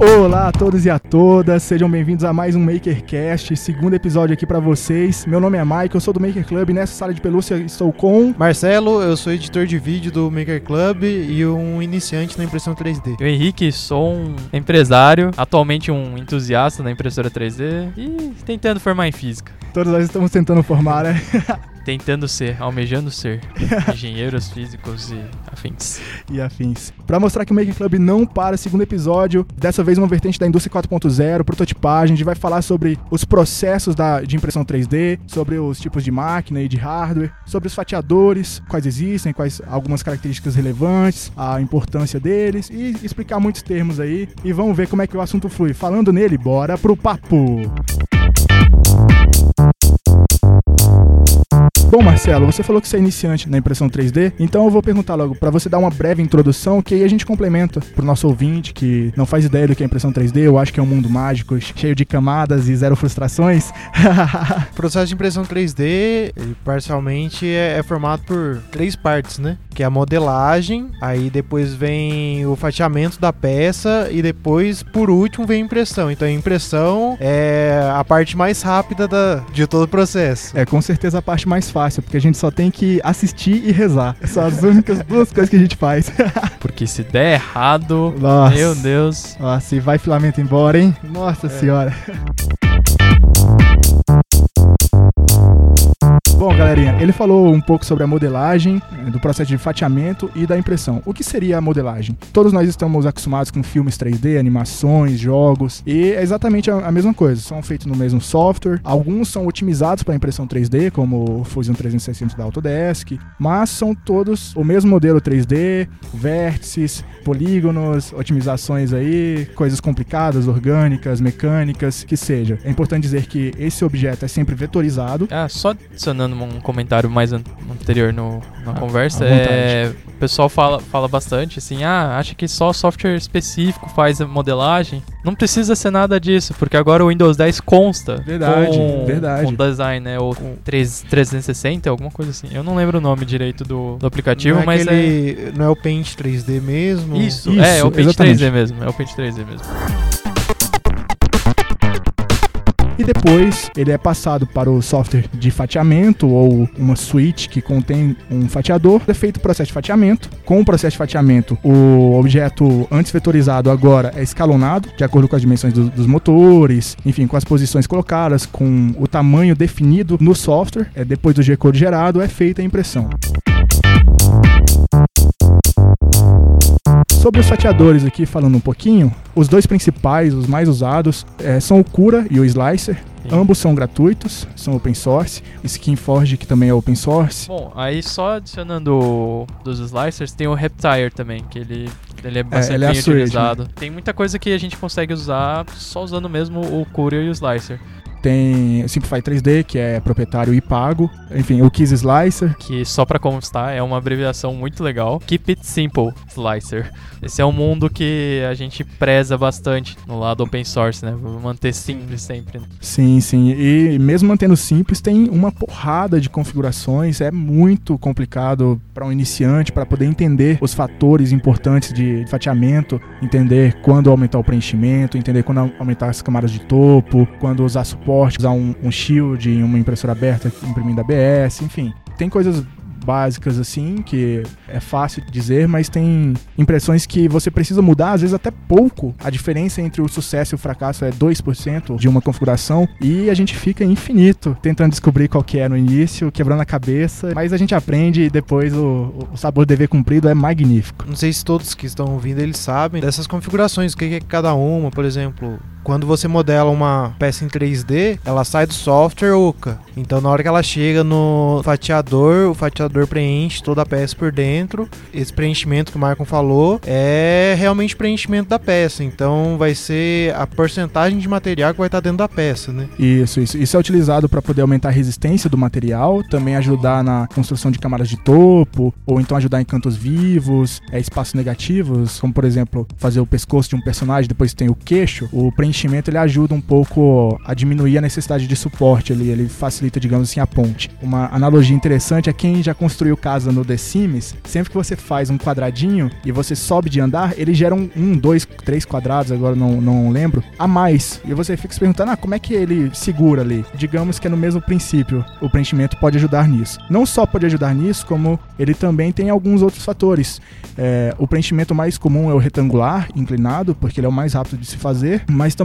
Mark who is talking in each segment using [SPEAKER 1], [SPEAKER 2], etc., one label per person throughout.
[SPEAKER 1] Olá a todos e a todas, sejam bem-vindos a mais um MakerCast, segundo episódio aqui pra vocês. Meu nome é Mike, eu sou do Maker Club e nessa sala de pelúcia estou com.
[SPEAKER 2] Marcelo, eu sou editor de vídeo do Maker Club e um iniciante na impressão 3D.
[SPEAKER 3] Eu, Henrique, sou um empresário, atualmente um entusiasta na impressora 3D e tentando formar em física.
[SPEAKER 1] Todos nós estamos tentando formar, né?
[SPEAKER 3] Tentando ser, almejando ser engenheiros físicos e afins.
[SPEAKER 1] e afins. Pra mostrar que o Maker Club não para, segundo episódio, dessa vez uma vertente da indústria 4.0, prototipagem, a gente vai falar sobre os processos da, de impressão 3D, sobre os tipos de máquina e de hardware, sobre os fatiadores, quais existem, quais algumas características relevantes, a importância deles e explicar muitos termos aí e vamos ver como é que o assunto flui. Falando nele, bora pro papo. Bom, Marcelo, você falou que você é iniciante na impressão 3D, então eu vou perguntar logo para você dar uma breve introdução, que aí a gente complementa pro nosso ouvinte que não faz ideia do que é impressão 3D, eu acho que é um mundo mágico, cheio de camadas e zero frustrações.
[SPEAKER 2] O processo de impressão 3D, ele parcialmente é, é formado por três partes, né? Que é a modelagem, aí depois vem o fatiamento da peça e depois, por último, vem a impressão. Então a impressão é a parte mais rápida da, de todo o processo.
[SPEAKER 1] é com certeza a parte mais fácil, porque a gente só tem que assistir e rezar. São as únicas duas coisas que a gente faz.
[SPEAKER 3] Porque se der errado,
[SPEAKER 1] Nossa.
[SPEAKER 3] meu Deus.
[SPEAKER 1] Nossa, e vai filamento embora, hein? Nossa senhora. Bom, galerinha, ele falou um pouco sobre a modelagem, eh, do processo de fatiamento e da impressão. O que seria a modelagem? Todos nós estamos acostumados com filmes 3D, animações, jogos, e é exatamente a, mesma coisa. São feitos no mesmo software. Alguns são otimizados para impressão 3D, como o Fusion 360 da Autodesk, mas são todos o mesmo modelo 3D, vértices, polígonos, otimizações aí, coisas complicadas, orgânicas, mecânicas, que seja. É importante dizer que esse objeto é sempre vetorizado.
[SPEAKER 3] Ah, só adicionando um comentário mais an- anterior no, na
[SPEAKER 1] Ah,
[SPEAKER 3] conversa, é, o pessoal fala, fala bastante assim, ah, acha que só software específico faz a modelagem. Não precisa ser nada disso, porque agora o Windows 10 consta
[SPEAKER 1] Verdade,
[SPEAKER 3] com,
[SPEAKER 1] verdade.
[SPEAKER 3] com design, né, ou com 3, 360, alguma coisa assim. Eu não lembro o nome direito do, do aplicativo,
[SPEAKER 2] não é
[SPEAKER 3] mas é...
[SPEAKER 2] aquele- Não é o Paint 3D mesmo?
[SPEAKER 3] Isso,
[SPEAKER 1] Isso,
[SPEAKER 3] é, é o Paint
[SPEAKER 1] exatamente.
[SPEAKER 3] 3D mesmo, é o Paint 3D mesmo.
[SPEAKER 1] E depois ele é passado para o software de fatiamento ou uma suite que contém um fatiador. É feito o processo de fatiamento. Com o processo de fatiamento, o objeto antes vetorizado agora é escalonado de acordo com as dimensões do- dos motores, enfim, com as posições colocadas, com o tamanho definido no software. É, depois do G-code gerado, é feita a impressão. Sobre os fatiadores aqui, falando um pouquinho, os dois principais, os mais usados, eh, são o Cura e o Slicer.
[SPEAKER 3] Sim.
[SPEAKER 1] Ambos são gratuitos, são open source. SkinForge, que também é open source.
[SPEAKER 3] Bom, aí só adicionando dos slicers, tem o Reptire também, que ele, ele é bastante
[SPEAKER 1] ele é
[SPEAKER 3] bem utilizado. Tem muita coisa que a gente consegue usar só usando mesmo o Courier e o Slicer.
[SPEAKER 1] Tem Simplify 3D, que é proprietário e pago. Enfim, o Kiss Slicer.
[SPEAKER 3] Que só pra constar, é uma abreviação muito legal. Keep It Simple Slicer. Esse é um mundo que a gente preza bastante no lado open source, né? Manter simples sempre.
[SPEAKER 1] Sim, sim. E mesmo mantendo simples, tem uma porrada de configurações. É muito complicado para um iniciante, para poder entender os fatores importantes de fatiamento, entender quando aumentar o preenchimento, entender quando aumentar as camadas de topo, quando usar suporte, usar um, um shield em uma impressora aberta imprimindo ABS, enfim. Tem coisas básicas assim, que é fácil dizer, mas tem impressões que você precisa mudar, às vezes até pouco. A diferença entre o sucesso e o fracasso é 2% de uma configuração e a gente fica infinito tentando descobrir qual que é no início, quebrando a cabeça, mas a gente aprende e depois o, o sabor dever cumprido é magnífico.
[SPEAKER 2] Não sei se todos que estão ouvindo eles sabem dessas configurações, o que que é cada uma, por exemplo. Quando você modela uma peça em 3D, ela sai do software oca. Então, na hora que ela chega no fatiador, o fatiador preenche toda a peça por dentro. Esse preenchimento que o Marcon falou é realmente preenchimento da peça. Então, vai ser a porcentagem de material que vai estar dentro da peça, né?
[SPEAKER 1] Isso, isso. Isso é utilizado para poder aumentar a resistência do material, também ajudar na construção de camadas de topo, ou então ajudar em cantos vivos, é, espaços negativos, como por exemplo fazer o pescoço de um personagem, depois tem o queixo. O preenchimento preenchimento ele ajuda um pouco a diminuir a necessidade de suporte ali, ele facilita, digamos assim, a ponte. Uma analogia interessante é quem já construiu casa no The Sims, sempre que você faz um quadradinho e você sobe de andar, ele gera um, um dois, três quadrados, agora não, não lembro, a mais. E você fica se perguntando, ah, como é que ele segura ali? Digamos que é no mesmo princípio, o preenchimento pode ajudar nisso. Não só pode ajudar nisso, como ele também tem alguns outros fatores. É, o preenchimento mais comum é o retangular, inclinado, porque ele é o mais rápido de se fazer, mas também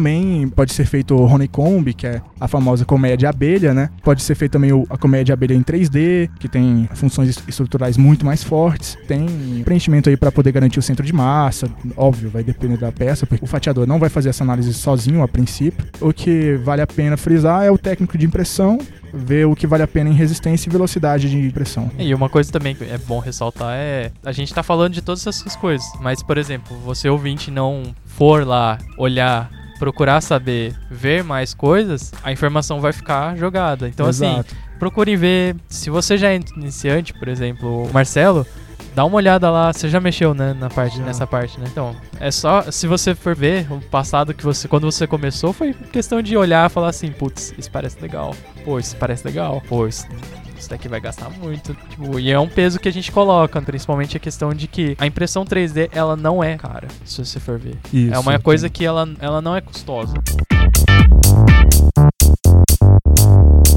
[SPEAKER 1] pode ser feito o honeycomb, que é a famosa colmeia de abelha, né? Pode ser feito também a colmeia de abelha em 3D, que tem funções estruturais muito mais fortes. Tem preenchimento aí para poder garantir o centro de massa, óbvio, vai depender da peça, porque o fatiador não vai fazer essa análise sozinho a princípio. O que vale a pena frisar é o técnico de impressão ver o que vale a pena em resistência e velocidade de impressão.
[SPEAKER 3] E uma coisa também que é bom ressaltar é a gente tá falando de todas essas coisas, mas por exemplo, você ouvinte não for lá olhar procurar saber, ver mais coisas, a informação vai ficar jogada. Então, assim,
[SPEAKER 1] Exato.
[SPEAKER 3] assim, procurem ver. Se você já é iniciante, por exemplo, o Marcelo, dá uma olhada lá. Você já mexeu, né, na parte,
[SPEAKER 1] Já.
[SPEAKER 3] nessa parte, né? Então, é só. Se você for ver o passado que você. Quando você começou, foi questão de olhar e falar assim: putz, isso parece legal. Pô, isso parece legal. Pô, isso. Isso daqui vai gastar muito. Tipo, e é um peso que a gente coloca, principalmente a questão de que a impressão 3D ela não é cara, se você for ver.
[SPEAKER 1] Isso.
[SPEAKER 3] É uma coisa que ela, ela não é custosa.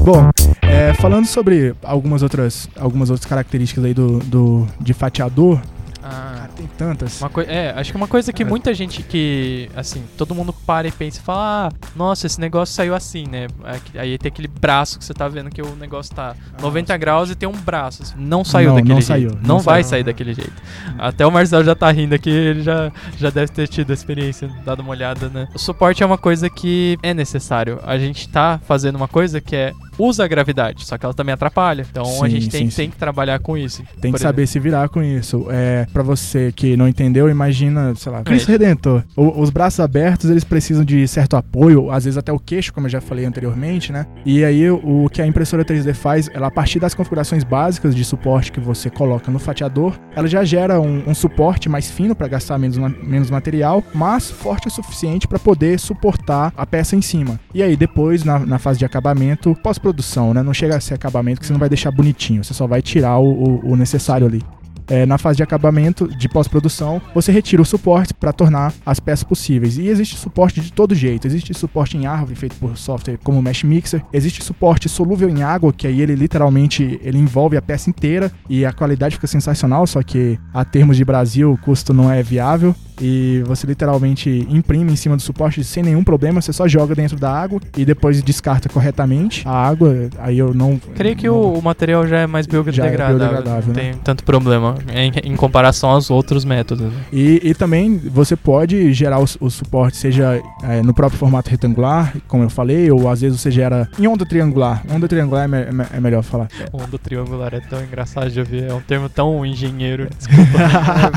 [SPEAKER 1] Bom, é, falando sobre algumas outras, algumas outras características aí do, do de fatiador,
[SPEAKER 3] Ah,
[SPEAKER 1] cara, tem tantas.
[SPEAKER 3] é, acho que uma coisa que
[SPEAKER 1] É.
[SPEAKER 3] muita gente que, assim, todo mundo para e pensa e fala, ah, nossa, esse negócio saiu assim, né? Aqui- Aí tem aquele braço que você tá vendo que o negócio tá 90 graus e tem um braço. assim. Não saiu
[SPEAKER 1] Não,
[SPEAKER 3] daquele
[SPEAKER 1] não
[SPEAKER 3] jeito.
[SPEAKER 1] saiu,
[SPEAKER 3] Não,
[SPEAKER 1] não
[SPEAKER 3] vai
[SPEAKER 2] saiu.
[SPEAKER 3] sair daquele jeito. Até o Marcelo já tá rindo aqui, ele já, já deve ter tido a experiência, dado uma olhada, né? O suporte é uma coisa que é necessário. A gente tá fazendo uma coisa que é usa a gravidade, só que ela também atrapalha. Então a
[SPEAKER 1] Sim,
[SPEAKER 3] gente tem,
[SPEAKER 1] sim,
[SPEAKER 3] tem que trabalhar com isso.
[SPEAKER 1] Tem que saber se virar com isso. É, para você que não entendeu, imagina, sei lá, Cristo
[SPEAKER 3] É.
[SPEAKER 1] Redentor. O- os braços abertos, eles precisam de certo apoio, às vezes até o queixo, como eu já falei anteriormente, né? E aí o que a impressora 3D faz, ela a partir das configurações básicas de suporte que você coloca no fatiador, ela já gera um, um suporte mais fino para gastar menos, menos material, mas forte o suficiente para poder suportar a peça em cima. E aí depois na, na fase de acabamento, pós-produção, né? Não chega a ser acabamento que você não vai deixar bonitinho, você só vai tirar o- o- o necessário ali. É, na fase de acabamento, de pós-produção, você retira o suporte para tornar as peças possíveis. E existe suporte de todo jeito. Existe suporte em árvore feito por software como o Mesh Mixer. Existe suporte solúvel em água, que aí ele literalmente ele envolve a peça inteira e a qualidade fica sensacional, só que a termos de Brasil o custo não é viável. E você literalmente imprime em cima do suporte sem nenhum problema, você só joga dentro da água e depois descarta corretamente a água. Aí eu não.
[SPEAKER 3] Creio que
[SPEAKER 1] não-
[SPEAKER 3] o, o material já é mais biodegradável,
[SPEAKER 1] biodegradável,
[SPEAKER 3] não
[SPEAKER 1] né?
[SPEAKER 3] tem tanto problema em, em comparação aos outros métodos. né?
[SPEAKER 1] E, e também você pode gerar o, o suporte, seja é, no próprio formato retangular, como eu falei, ou às vezes você gera em onda triangular. Onda triangular é, me- é é melhor falar.
[SPEAKER 3] Onda triangular é tão engraçado de ouvir, é um termo tão engenheiro.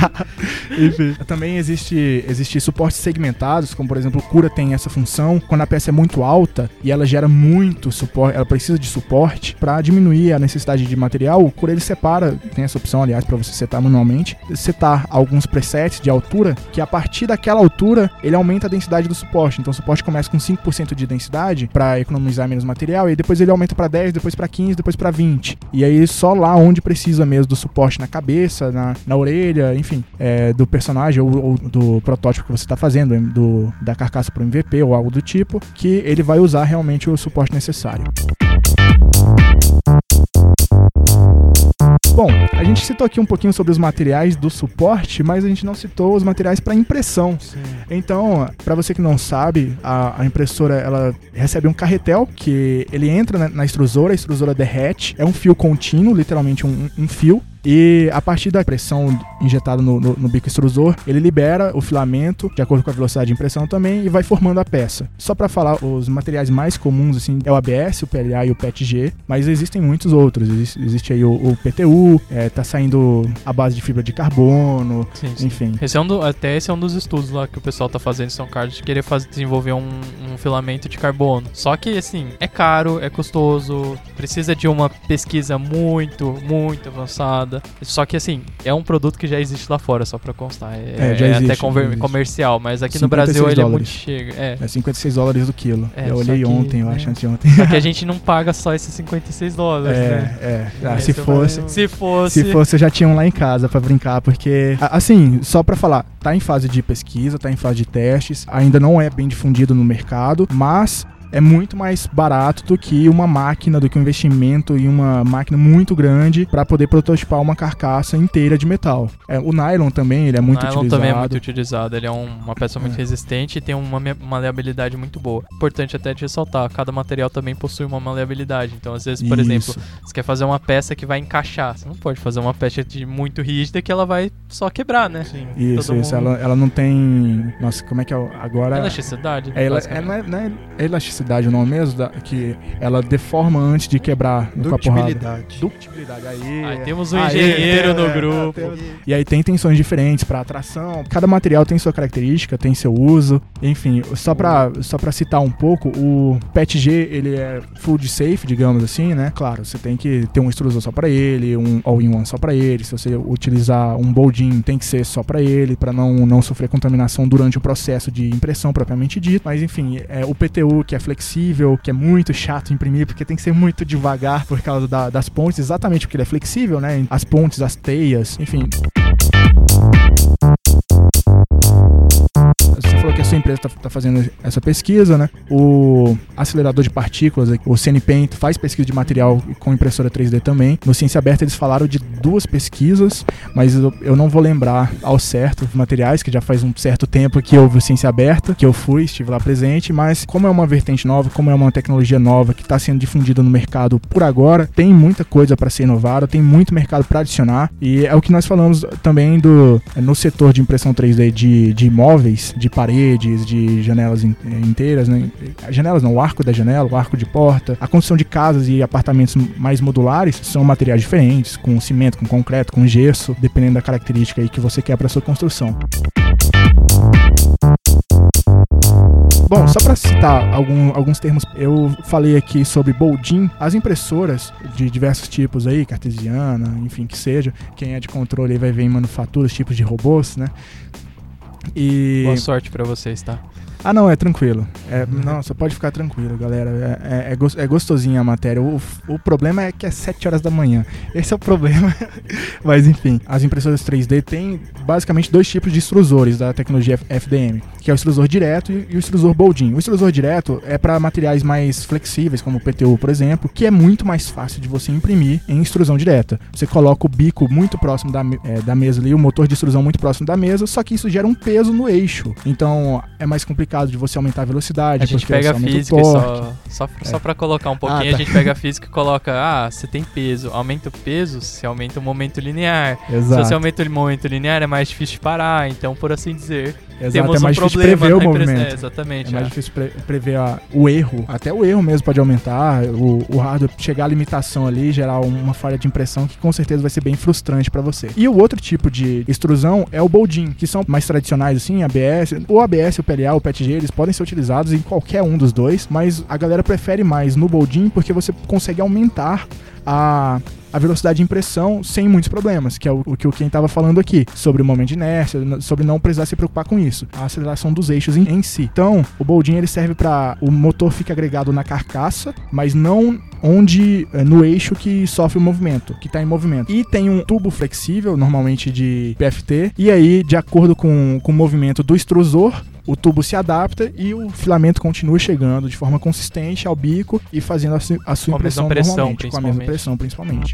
[SPEAKER 1] Enfim. Também existe, existe suportes segmentados, como por exemplo Cura tem essa função. Quando a peça é muito alta e ela gera muito suporte, ela precisa de suporte para diminuir a necessidade de material, o Cura ele separa, tem essa opção aliás para você setar manualmente, setar alguns presets de altura que a partir daquela altura ele aumenta a densidade do suporte. Então o suporte começa com 5% de densidade para economizar menos material e depois ele aumenta para 10, depois para 15, depois para 20. E aí só lá onde precisa mesmo do suporte na cabeça, na, na orelha, enfim, é, do personagem ou, ou do protótipo que você está fazendo, do, da carcaça para o MVP ou algo do tipo, que ele vai usar realmente o suporte necessário. Bom, gente citou aqui um pouquinho sobre os materiais do suporte, mas a gente não citou os materiais para impressão. Então, para você que não sabe, a, a impressora ela recebe um carretel que ele entra na, na extrusora, a extrusora derrete, é um fio contínuo, literalmente um, um fio. E a partir da pressão injetada no, no- no bico extrusor, ele libera o filamento de acordo com a velocidade de impressão também e vai formando a peça. Só para falar, os materiais mais comuns assim é o ABS, o PLA e o PETG, mas existem muitos outros. Existe, existe aí o, o PTU, é, tá saindo a base de fibra de carbono,
[SPEAKER 3] Sim, sim.
[SPEAKER 1] enfim.
[SPEAKER 3] Esse é um do- até esse é um dos estudos lá que o pessoal tá fazendo em São Carlos de querer fazer, desenvolver um, um filamento de carbono. Só que, assim, é caro, é custoso, precisa de uma pesquisa muito, muito avançada. Só que, assim, é um produto que já existe lá fora, só pra constar. É,
[SPEAKER 1] É, já
[SPEAKER 3] é
[SPEAKER 1] existe,
[SPEAKER 3] até conver- comercial, mas aqui no
[SPEAKER 1] 56
[SPEAKER 3] Brasil ele é muito
[SPEAKER 1] dólares.
[SPEAKER 3] chega. É.
[SPEAKER 1] É 56 dólares do quilo.
[SPEAKER 3] É,
[SPEAKER 1] eu olhei
[SPEAKER 3] que,
[SPEAKER 1] ontem, eu
[SPEAKER 3] né,
[SPEAKER 1] acho, antes de ontem.
[SPEAKER 3] Só que a gente não paga só esses 56 dólares, né?
[SPEAKER 1] É, é. Ah, se
[SPEAKER 3] é o
[SPEAKER 1] fosse.
[SPEAKER 3] Se fosse.
[SPEAKER 1] Se fosse, eu já tinha um lá em casa pra brincar, porque, assim, só pra falar, tá em fase de pesquisa, tá em fase de testes, ainda não é bem difundido no mercado, mas é muito mais barato do que uma máquina, do que um investimento em uma máquina muito grande pra poder prototipar uma carcaça inteira de metal. É, o nylon também, ele é muito
[SPEAKER 3] o nylon
[SPEAKER 1] utilizado.
[SPEAKER 3] também é muito utilizado. Ele é um- uma peça muito
[SPEAKER 1] É.
[SPEAKER 3] resistente e tem uma maleabilidade muito boa. Importante até de ressaltar, cada material também possui uma maleabilidade. Então, às vezes, por exemplo,
[SPEAKER 1] Isso.
[SPEAKER 3] você quer fazer uma peça que vai encaixar. Você não pode fazer uma peça de muito rígida que ela vai só quebrar, né?
[SPEAKER 2] Sim.
[SPEAKER 1] Isso,
[SPEAKER 3] todo
[SPEAKER 1] isso.
[SPEAKER 3] mundo-
[SPEAKER 1] Ela, ela não tem. Nossa, como é que é? o- Agora.
[SPEAKER 3] Elasticidade.
[SPEAKER 1] É, ela, é,
[SPEAKER 3] basicamente.
[SPEAKER 1] não, é, não é elasticidade o nome mesmo? Da- que ela deforma antes de quebrar com a porrada.
[SPEAKER 2] Ductibilidade.
[SPEAKER 1] Ductibilidade. Aí,
[SPEAKER 3] Aí temos um
[SPEAKER 1] Aí,
[SPEAKER 3] engenheiro
[SPEAKER 1] é,
[SPEAKER 3] no
[SPEAKER 1] é,
[SPEAKER 3] grupo.
[SPEAKER 1] temos- E aí tem tensões diferentes para atração. Cada material tem sua característica, tem seu uso. Enfim, só pra, só pra citar um pouco, o PETG, ele é food safe, digamos assim, né? Claro, você tem que ter um extrusor só pra ele, um all-in-one só pra ele. Se você utilizar um boldin, tem que ser só pra ele, pra não, não sofrer contaminação durante o processo de impressão propriamente dito. Mas enfim, é o PTU que é flexível, que é muito chato imprimir, porque tem que ser muito devagar por causa da- das pontes, exatamente porque ele é flexível, né? As pontes, as teias, enfim. Falou que a sua empresa está fazendo essa pesquisa, né? O acelerador de partículas, o CNPaint, faz pesquisa de material com impressora 3D também. No Ciência Aberta eles falaram de duas pesquisas, mas eu, eu não vou lembrar ao certo os materiais, que já faz um certo tempo que houve o Ciência Aberta, que eu fui, estive lá presente, mas como é uma vertente nova, como é uma tecnologia nova que está sendo difundida no mercado por agora, tem muita coisa para ser inovada, tem muito mercado para adicionar, e é o que nós falamos também do no setor de impressão 3D de, de imóveis, de paredes, de janelas in- inteiras, né? Janelas não, o arco da janela, o arco de porta, a construção de casas e apartamentos mais modulares são materiais diferentes, com cimento, com concreto, com gesso, dependendo da característica aí que você quer para sua construção. Bom, só para citar algum- alguns termos, eu falei aqui sobre Boldin, as impressoras de diversos tipos aí, cartesiana, enfim, que seja. Quem é de controle vai ver em manufaturas, tipos de robôs, né? E.
[SPEAKER 3] Boa sorte pra vocês, tá?
[SPEAKER 1] Ah, não, é tranquilo. É, só pode ficar tranquilo, galera. É, é, é é gostosinha a matéria. O, o problema é que é 7 horas da manhã. Esse é o problema. Mas enfim, as impressoras 3D têm basicamente dois tipos de extrusores da tecnologia FDM, que é o extrusor direto e, e o extrusor Boldin. O extrusor direto é para materiais mais flexíveis, como o PTU, por exemplo, que é muito mais fácil de você imprimir em extrusão direta. Você coloca o bico muito próximo da, é, da mesa ali, o motor de extrusão muito próximo da mesa, só que isso gera um peso no eixo. Então é mais complicado de você aumentar a velocidade.
[SPEAKER 3] A gente pega
[SPEAKER 1] você
[SPEAKER 3] a física só, só, só pra colocar um pouquinho,
[SPEAKER 1] Ah, tá.
[SPEAKER 3] a gente pega a física e coloca, ah, você tem peso, aumenta o peso, você aumenta o momento linear. Se
[SPEAKER 1] Exato.
[SPEAKER 3] você aumenta o momento linear, é mais difícil de parar, então, por assim dizer,
[SPEAKER 1] Exato,
[SPEAKER 3] temos
[SPEAKER 1] é mais
[SPEAKER 3] um
[SPEAKER 1] difícil
[SPEAKER 3] problema
[SPEAKER 1] prever o
[SPEAKER 3] impressão.
[SPEAKER 1] movimento.
[SPEAKER 3] É, exatamente.
[SPEAKER 1] É mais
[SPEAKER 3] é.
[SPEAKER 1] difícil pre- prever a- o erro. Até o erro mesmo pode aumentar. O, o hardware chegar à limitação ali, gerar uma falha de impressão que com certeza vai ser bem frustrante para você. E o outro tipo de extrusão é o Boldin, que são mais tradicionais assim, ABS. O ABS, o PLA, o PETG, eles podem ser utilizados em qualquer um dos dois, mas a galera prefere mais no Boldin porque você consegue aumentar a a velocidade de impressão sem muitos problemas, que é o, o que o Ken estava falando aqui, sobre o momento de inércia, sobre não precisar se preocupar com isso, a aceleração dos eixos em, em si. Então, o Boldin ele serve para o motor fica agregado na carcaça, mas não onde é, no eixo que sofre o movimento, que está em movimento. E tem um tubo flexível, normalmente de PFT, e aí, de acordo com, com o movimento do extrusor, o tubo se adapta e o filamento continua chegando de forma consistente ao bico e fazendo a, su- a sua
[SPEAKER 3] Com
[SPEAKER 1] impressão
[SPEAKER 3] pressão,
[SPEAKER 1] normalmente, com a mesma pressão principalmente.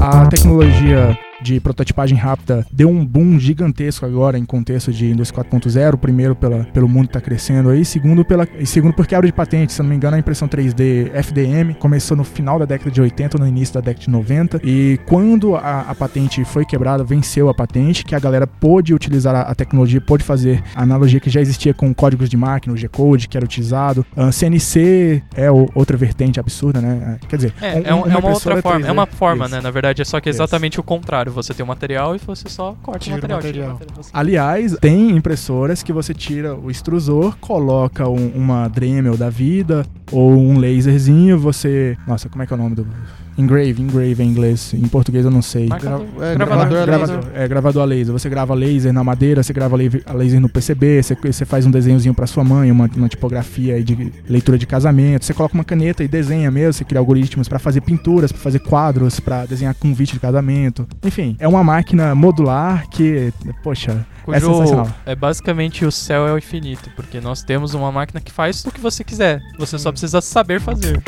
[SPEAKER 1] A tecnologia de prototipagem rápida deu um boom gigantesco agora em contexto de indústria 4.0, primeiro pela, pelo mundo que está crescendo aí, segundo pela e segundo porque abre de patente, se não me engano, a impressão 3D FDM começou no final da década de 80, no início da década de 90, e quando a, a patente foi quebrada, venceu a patente, que a galera pôde utilizar a, a tecnologia, pôde fazer a analogia que já existia com códigos de máquina, o G-Code, que era utilizado. Uh, CNC é o, outra vertente absurda, né? Quer dizer,
[SPEAKER 3] É,
[SPEAKER 1] um-
[SPEAKER 3] é, um- é uma outra
[SPEAKER 1] 3D,
[SPEAKER 3] forma, é uma forma,
[SPEAKER 1] isso.
[SPEAKER 3] né? Na verdade, é só que é
[SPEAKER 1] Isso.
[SPEAKER 3] exatamente o contrário. Você tem o material e você só corta
[SPEAKER 2] Tira
[SPEAKER 3] o
[SPEAKER 2] o
[SPEAKER 3] material.
[SPEAKER 2] material.
[SPEAKER 3] tira o material.
[SPEAKER 1] Aliás, tem impressoras que você tira o extrusor, coloca um- uma Dremel da vida ou um laserzinho, você. Nossa, como é que é o nome do. Engrave, engrave em inglês. Em português eu não sei.
[SPEAKER 3] Marcador.
[SPEAKER 2] É,
[SPEAKER 3] Gravador.
[SPEAKER 2] gravador a
[SPEAKER 1] Gravador,
[SPEAKER 2] laser.
[SPEAKER 1] é, gravador a laser. Você grava laser na madeira, você grava a laser no PCB, você, você faz um desenhozinho pra sua mãe, uma, uma tipografia aí de leitura de casamento, você coloca uma caneta e desenha mesmo, você cria algoritmos pra fazer pinturas, pra fazer quadros, pra desenhar convite de casamento. Enfim, é uma máquina modular que, poxa, é
[SPEAKER 3] Cujo
[SPEAKER 1] sensacional.
[SPEAKER 3] é basicamente o céu é o infinito, porque nós temos uma máquina que faz o que você quiser. Você só precisa saber fazer.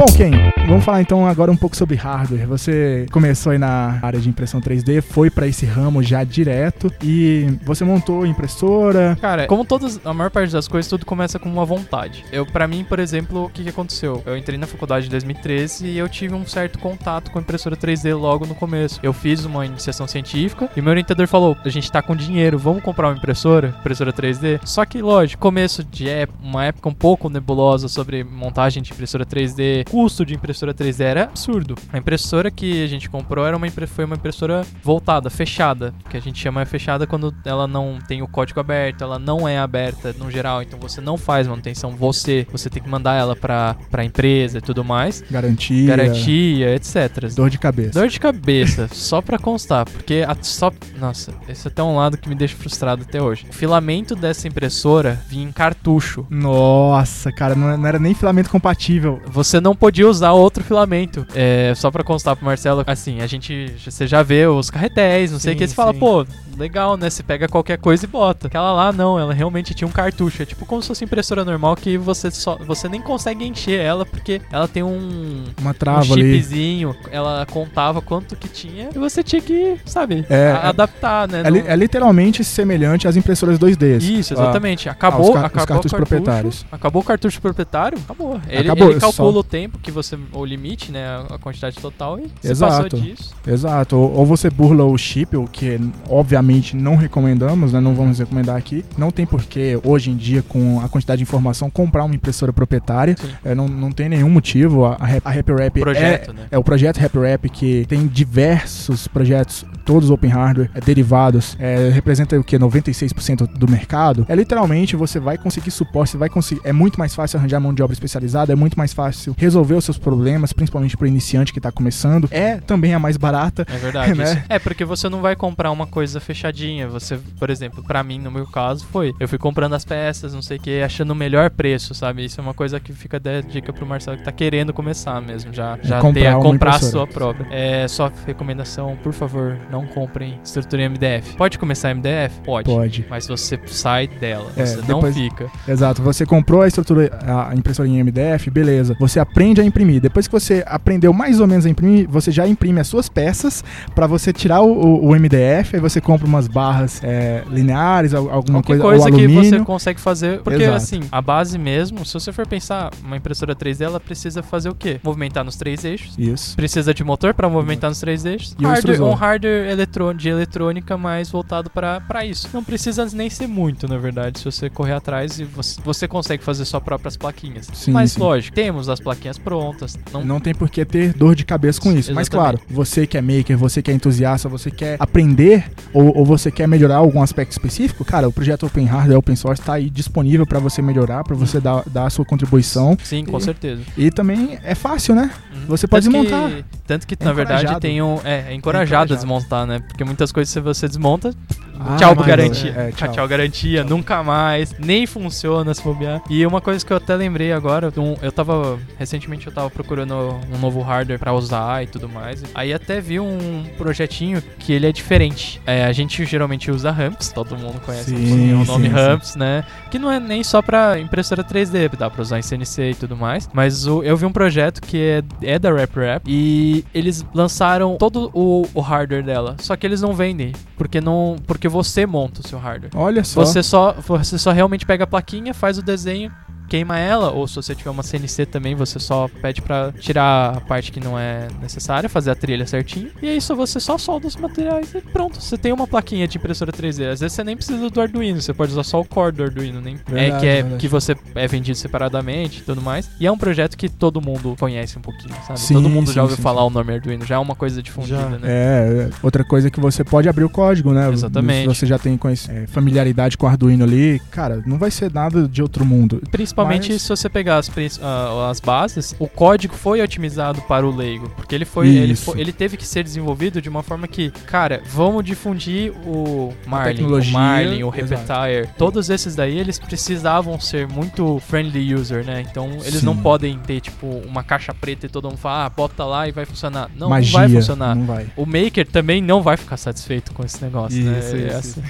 [SPEAKER 1] Bom, Ken, vamos falar então agora um pouco sobre hardware. Você começou aí na área de impressão 3D, foi pra esse ramo já direto e você montou impressora.
[SPEAKER 3] Cara, como todas, a maior parte das coisas, tudo começa com uma vontade. Eu, para mim, por exemplo, o que, que aconteceu? Eu entrei na faculdade em 2013 e eu tive um certo contato com impressora 3D logo no começo. Eu fiz uma iniciação científica e meu orientador falou: a gente tá com dinheiro, vamos comprar uma impressora, impressora 3D. Só que, lógico, começo de época, uma época um pouco nebulosa sobre montagem de impressora 3D, custo de impressora 3D era absurdo. A impressora que a gente comprou era uma, foi uma impressora voltada, fechada, que a gente chama fechada quando ela não tem o código aberto, ela não é aberta no geral, então você não faz manutenção, você, você tem que mandar ela pra, pra empresa e tudo mais,
[SPEAKER 1] Garantia.
[SPEAKER 3] garantia, etc.
[SPEAKER 1] Dor de cabeça.
[SPEAKER 3] Dor de cabeça, só pra constar, porque a, só. Nossa, esse é até um lado que me deixa frustrado até hoje. O filamento dessa impressora vinha em cartucho.
[SPEAKER 1] Nossa, cara, não, não era nem filamento compatível.
[SPEAKER 3] Você não podia usar outro filamento. É, só pra constar pro Marcelo, assim, a gente. Você já vê os carretéis, não sei o que,
[SPEAKER 2] Sim,
[SPEAKER 3] você fala,
[SPEAKER 2] sim.
[SPEAKER 3] pô, legal, né? Você pega qualquer coisa e bota. Aquela lá não, ela realmente tinha um cartucho. É tipo como se fosse impressora normal que você só. Você nem consegue encher ela porque ela tem um.
[SPEAKER 1] Uma
[SPEAKER 3] um
[SPEAKER 1] trava ali.
[SPEAKER 3] chipzinho, ela contava quanto que tinha e você tinha que, sabe,
[SPEAKER 1] É, é-
[SPEAKER 3] adaptar, né?
[SPEAKER 1] É,
[SPEAKER 3] Não-
[SPEAKER 1] é literalmente semelhante às impressoras 2D.
[SPEAKER 3] Isso,
[SPEAKER 1] Ah,
[SPEAKER 3] exatamente. Acabou,
[SPEAKER 1] os ca- os
[SPEAKER 3] acabou
[SPEAKER 1] cartuchos
[SPEAKER 3] o cartucho,
[SPEAKER 1] proprietários.
[SPEAKER 3] Acabou o cartucho proprietário, acabou. Ele,
[SPEAKER 1] Acabou,
[SPEAKER 3] ele calcula
[SPEAKER 1] só-
[SPEAKER 3] o tempo que você. o limite, né? A quantidade total e
[SPEAKER 1] Exato.
[SPEAKER 3] passou disso.
[SPEAKER 1] Exato. Ou, ou você burla o chip, o que obviamente não recomendamos, né? Não vamos recomendar aqui. Não tem porquê, hoje em dia, com a quantidade de informação, comprar uma impressora proprietária. É, não, não tem nenhum motivo. A, a, Rap- a RapRap
[SPEAKER 3] Projeto,
[SPEAKER 1] é,
[SPEAKER 3] né?
[SPEAKER 1] é o projeto RapRap que tem diversos projetos, todos open hardware, é, derivados, é, representa o que? 96% do mercado. É literalmente você vai conseguir suporte, você vai conseguir. É muito mais fácil arranjar mão de obra especializada, é muito mais fácil resolver os seus problemas, principalmente para o iniciante que está começando. É também a mais barata.
[SPEAKER 3] É verdade.
[SPEAKER 1] né?
[SPEAKER 3] É, porque você não vai comprar uma coisa fechadinha. Você, por exemplo, pra mim, no meu caso, foi. Eu fui comprando as peças, não sei o que, achando o melhor preço, sabe? Isso é uma coisa que fica de dica pro Marcelo que tá querendo começar mesmo. Já, já
[SPEAKER 1] É comprar
[SPEAKER 3] ter comprar a sua própria. É, só recomendação, por favor, não comprem estrutura em MDF. Pode começar MDF? Pode.
[SPEAKER 1] Pode.
[SPEAKER 3] Mas você sai dela,
[SPEAKER 1] É,
[SPEAKER 3] você não
[SPEAKER 1] depois-
[SPEAKER 3] fica.
[SPEAKER 1] Exato. Você comprou a estrutura, a impressora em MDF, beleza. Você aprende a imprimir. Depois que você aprendeu mais ou menos a imprimir, você já imprime as suas peças para você tirar o, o- MDF. Aí você compra umas barras é, lineares, al- alguma coisa,
[SPEAKER 3] coisa
[SPEAKER 1] ou
[SPEAKER 3] que
[SPEAKER 1] alumínio.
[SPEAKER 3] você consegue fazer. Porque,
[SPEAKER 1] Exato.
[SPEAKER 3] assim, a base mesmo, se você for pensar, uma impressora 3D, ela precisa fazer o quê? Movimentar nos três eixos.
[SPEAKER 1] Isso.
[SPEAKER 3] Precisa de motor para movimentar nos três eixos.
[SPEAKER 1] E
[SPEAKER 3] hardware, um hardware de eletrônica mais voltado para isso. Não precisa nem ser muito, na verdade, se você correr atrás e você, você consegue fazer suas próprias plaquinhas.
[SPEAKER 1] Sim,
[SPEAKER 3] Mas,
[SPEAKER 1] sim.
[SPEAKER 3] lógico, temos as plaquinhas prontas. Não,
[SPEAKER 1] Não tem por que ter dor de cabeça com isso. Mas
[SPEAKER 3] Exatamente.
[SPEAKER 1] claro, você que é maker, você que é entusiasta, você quer aprender ou, ou você quer melhorar algum aspecto específico, cara, o projeto Open Hardware Open Source está aí disponível para você melhorar, para você dar, dar a sua contribuição.
[SPEAKER 3] Sim, com
[SPEAKER 1] E-
[SPEAKER 3] certeza.
[SPEAKER 1] E também é fácil, né?
[SPEAKER 3] Uhum.
[SPEAKER 1] Você pode
[SPEAKER 3] Tanto que-
[SPEAKER 1] desmontar.
[SPEAKER 3] tanto que,
[SPEAKER 1] É
[SPEAKER 3] na verdade, tem um. É, é encorajado a
[SPEAKER 1] encorajado.
[SPEAKER 3] desmontar, né? Porque muitas coisas, se você desmonta,
[SPEAKER 1] Ah,
[SPEAKER 3] tchau
[SPEAKER 1] mas-
[SPEAKER 3] garantia.
[SPEAKER 1] é,
[SPEAKER 3] tchau.
[SPEAKER 1] tchau.
[SPEAKER 3] garantia, nunca mais. Nem funciona se bobear. E uma coisa que eu até lembrei agora, um- eu tava. Recentemente eu tava procurando um novo hardware pra usar e tudo mais. Aí até vi um projetinho que ele é diferente. É, a gente geralmente usa ramps, todo mundo conhece
[SPEAKER 1] Sim,
[SPEAKER 3] o nome
[SPEAKER 1] sim,
[SPEAKER 3] ramps, né? Que não é nem só pra impressora 3D, dá pra usar em CNC e tudo mais. Mas o- eu vi um projeto que é, é da RapRap e eles lançaram todo o, o hardware dela. Só que eles não vendem, porque não, porque você monta o seu hardware.
[SPEAKER 1] Olha só.
[SPEAKER 3] Você só, você só realmente pega a plaquinha, faz o desenho, queima ela, ou se você tiver uma CNC também, você só pede pra tirar a parte que não é necessária, fazer a trilha certinho. E é isso, você só solda os materiais e pronto. Você tem uma plaquinha de impressora 3D. Às vezes você nem precisa do Arduino, você pode usar só o core do Arduino, nem é
[SPEAKER 1] Verdade,
[SPEAKER 3] que é
[SPEAKER 1] verdade.
[SPEAKER 3] que você é vendido separadamente e tudo mais. E é um projeto que todo mundo conhece um pouquinho, sabe?
[SPEAKER 1] Sim,
[SPEAKER 3] todo mundo
[SPEAKER 1] sim,
[SPEAKER 3] já ouviu
[SPEAKER 1] sim,
[SPEAKER 3] falar o nome Arduino, já é uma coisa difundida,
[SPEAKER 2] Já.
[SPEAKER 3] né?
[SPEAKER 1] É, é, outra coisa é que você pode abrir o código, né?
[SPEAKER 3] Exatamente.
[SPEAKER 1] Se você já tem é, familiaridade com o Arduino ali, cara, não vai ser nada de outro mundo.
[SPEAKER 3] Principalmente
[SPEAKER 1] Mas-
[SPEAKER 3] se você pegar as, as bases, o código foi otimizado para o leigo. Porque ele foi, ele
[SPEAKER 1] Isso.
[SPEAKER 3] foi. Ele teve que ser desenvolvido de uma forma que, cara, vamos difundir o Marlin, o Marlin, o. Repetire. Todos esses daí, eles precisavam ser muito friendly user, né? Então eles
[SPEAKER 1] Sim.
[SPEAKER 3] não podem ter, tipo, uma caixa preta e todo mundo fala, ah, bota lá e vai funcionar. Não,
[SPEAKER 1] Magia,
[SPEAKER 3] não vai funcionar.
[SPEAKER 1] Não vai.
[SPEAKER 3] O Maker também não vai ficar satisfeito com esse negócio, né?
[SPEAKER 2] Isso,
[SPEAKER 3] É
[SPEAKER 2] isso,
[SPEAKER 3] assim,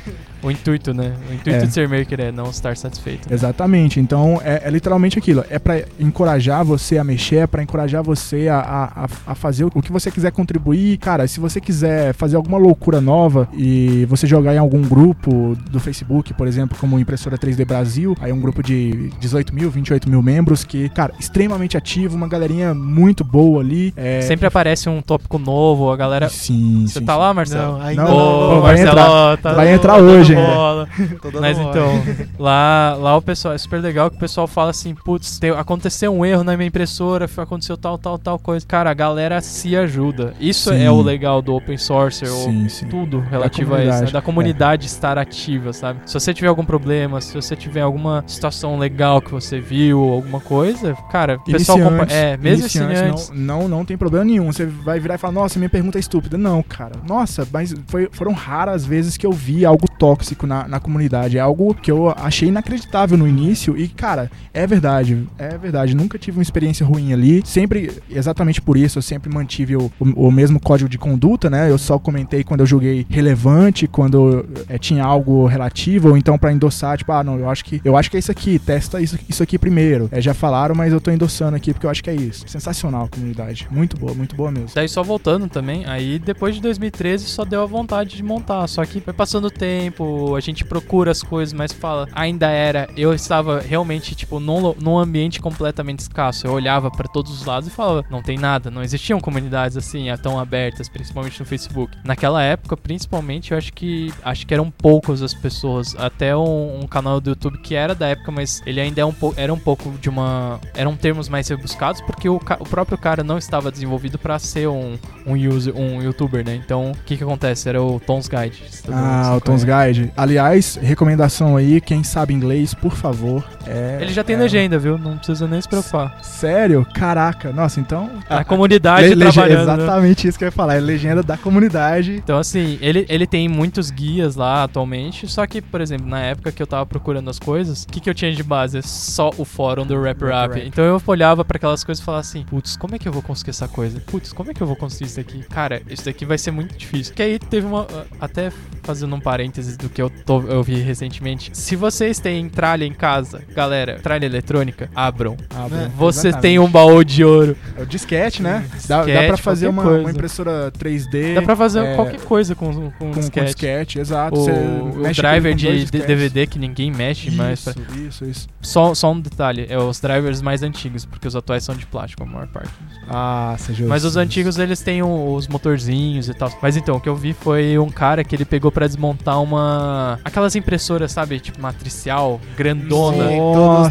[SPEAKER 3] O intuito, né? O intuito
[SPEAKER 1] É.
[SPEAKER 3] de ser Maker é não estar satisfeito. né?
[SPEAKER 1] Exatamente. Então é, é literalmente aquilo. É pra encorajar você a mexer, é pra encorajar você a, a, a- fazer o que você quiser contribuir. Cara, se você quiser fazer alguma loucura nova e você jogar em algum grupo do Facebook, por exemplo, como Impressora 3D Brasil, aí é um grupo de 18 mil, 28 mil membros que, cara, extremamente ativo, uma galerinha muito boa ali. É,
[SPEAKER 3] Sempre aparece um tópico novo, a galera.
[SPEAKER 1] Sim,
[SPEAKER 3] Você
[SPEAKER 1] sim,
[SPEAKER 3] tá
[SPEAKER 1] sim.
[SPEAKER 3] lá, Marcelo?
[SPEAKER 2] Não, ainda
[SPEAKER 1] Não,
[SPEAKER 2] não.
[SPEAKER 1] não, vai
[SPEAKER 3] Marcelo,
[SPEAKER 1] entrar.
[SPEAKER 3] tá
[SPEAKER 1] Vai
[SPEAKER 3] dando-
[SPEAKER 1] entrar hoje
[SPEAKER 3] bola.
[SPEAKER 2] Dando
[SPEAKER 3] Mas
[SPEAKER 2] mole.
[SPEAKER 3] então, lá, lá o pessoal é super legal que o pessoal fala assim, putz, aconteceu um erro na minha impressora, aconteceu tal, tal, tal coisa. Cara, a galera se ajuda. Isso
[SPEAKER 1] Sim.
[SPEAKER 3] é o legal do open source, ou
[SPEAKER 1] Sim, sim.
[SPEAKER 3] tudo relativo a isso, né? da comunidade estar ativa, sabe? Se você tiver algum problema, se você tiver alguma situação legal que você viu, alguma coisa, cara, o pessoal compa- é, mesmo
[SPEAKER 1] iniciantes, não, não, não tem problema nenhum. Você vai virar e falar, nossa, minha pergunta é estúpida. Não, cara. Nossa, mas foi- foram raras vezes que eu vi algo tóxico na, na comunidade. É algo que eu achei inacreditável no início. E, cara, é verdade. É verdade. Nunca tive uma experiência ruim ali. Sempre, exatamente por isso, eu sempre mantive o, o, o mesmo código de conduta, né? Eu só comentei quando eu joguei relevante, quando é, tinha algo relativo, ou então pra endossar, tipo, ah, não, eu acho que eu acho que é isso aqui, testa isso, isso aqui primeiro. É, já falaram, mas eu tô endossando aqui porque eu acho que é isso. Sensacional a comunidade. Muito boa, muito boa mesmo.
[SPEAKER 3] Daí só voltando também, aí depois de 2013 só deu a vontade de montar. Só que vai passando o tempo, a gente procura as coisas, mas fala, ainda era. Eu estava realmente, tipo, num, num ambiente completamente escasso. Eu olhava pra todos os lados e falava, não tem nada, não existiam comunidades assim, ah, tão abertas, principalmente no Facebook. Naquela época, principalmente, eu acho que acho que eram poucas as pessoas. Até um, um canal do YouTube que era da época, mas ele ainda é um era um pouco de uma. Eram termos mais rebuscados, porque o, o próprio cara não estava desenvolvido pra ser um, um, user, um youtuber, né? Então, o que que acontece? Era o Tom's Guide.
[SPEAKER 1] Ah, o
[SPEAKER 3] conhece.
[SPEAKER 1] Guide. Aliás, recomendação aí, quem sabe inglês, por favor. É,
[SPEAKER 3] Ele já tem
[SPEAKER 1] é-
[SPEAKER 3] legenda, viu? Não precisa nem se preocupar.
[SPEAKER 1] Sério? Caraca. Nossa, então.
[SPEAKER 3] A comunidade
[SPEAKER 1] Le-
[SPEAKER 3] trabalhando. né?
[SPEAKER 1] Exatamente isso que eu ia falar. É legenda da comunidade.
[SPEAKER 3] Então, assim, ele, ele tem muitos guias lá atualmente, só que, por exemplo, na época que eu tava procurando as coisas, o que, que eu tinha de base? Só o fórum do Rap Rap.
[SPEAKER 1] Rap.
[SPEAKER 3] Então eu olhava pra aquelas coisas e falava assim, putz, como é que eu vou conseguir essa coisa? Putz, como é que eu vou conseguir isso daqui? Cara, isso daqui vai ser muito difícil. Que aí teve uma. Até fazendo um parênteses do que eu, tô, eu vi recentemente. Se vocês têm tralha em casa, galera, tralha eletrônica, abram.
[SPEAKER 1] Ah,
[SPEAKER 2] É,
[SPEAKER 3] Você
[SPEAKER 1] exatamente.
[SPEAKER 3] tem um baú de ouro.
[SPEAKER 1] É o disquete, né? Dá, dá
[SPEAKER 3] Disquete,
[SPEAKER 1] pra fazer uma, uma impressora 3D.
[SPEAKER 3] Dá pra fazer
[SPEAKER 1] é,
[SPEAKER 3] qualquer coisa com, com,
[SPEAKER 1] com, com
[SPEAKER 3] disquete.
[SPEAKER 1] disquete, exato.
[SPEAKER 3] O, o driver de. DVD que ninguém mexe mais.
[SPEAKER 1] Isso, isso, isso.
[SPEAKER 3] Só, só um detalhe, é os drivers mais antigos, porque os atuais são de plástico, a maior parte.
[SPEAKER 1] Ah, seja
[SPEAKER 3] Mas os antigos eles têm os motorzinhos e tal. Mas então, o que eu vi foi um cara que ele pegou pra desmontar uma. Aquelas impressoras, sabe? Tipo matricial, grandona.
[SPEAKER 2] Sim,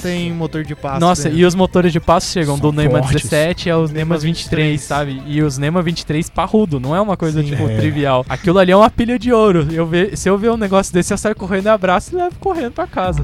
[SPEAKER 1] Nossa.
[SPEAKER 2] têm motor de passo.
[SPEAKER 3] Nossa,
[SPEAKER 2] né?
[SPEAKER 3] e os motores de passo chegam
[SPEAKER 1] São
[SPEAKER 3] do
[SPEAKER 1] fortes.
[SPEAKER 3] 17 aos
[SPEAKER 2] NEMA
[SPEAKER 3] NEMAs 23,
[SPEAKER 2] 23,
[SPEAKER 3] sabe? E os NEMA 23 parrudo, não é uma coisa,
[SPEAKER 2] Sim.
[SPEAKER 3] tipo,
[SPEAKER 1] É.
[SPEAKER 3] trivial. Aquilo ali é uma pilha de ouro. Eu ve, se eu ver um negócio desse, eu saio correndo, abraço e levo correndo pra casa.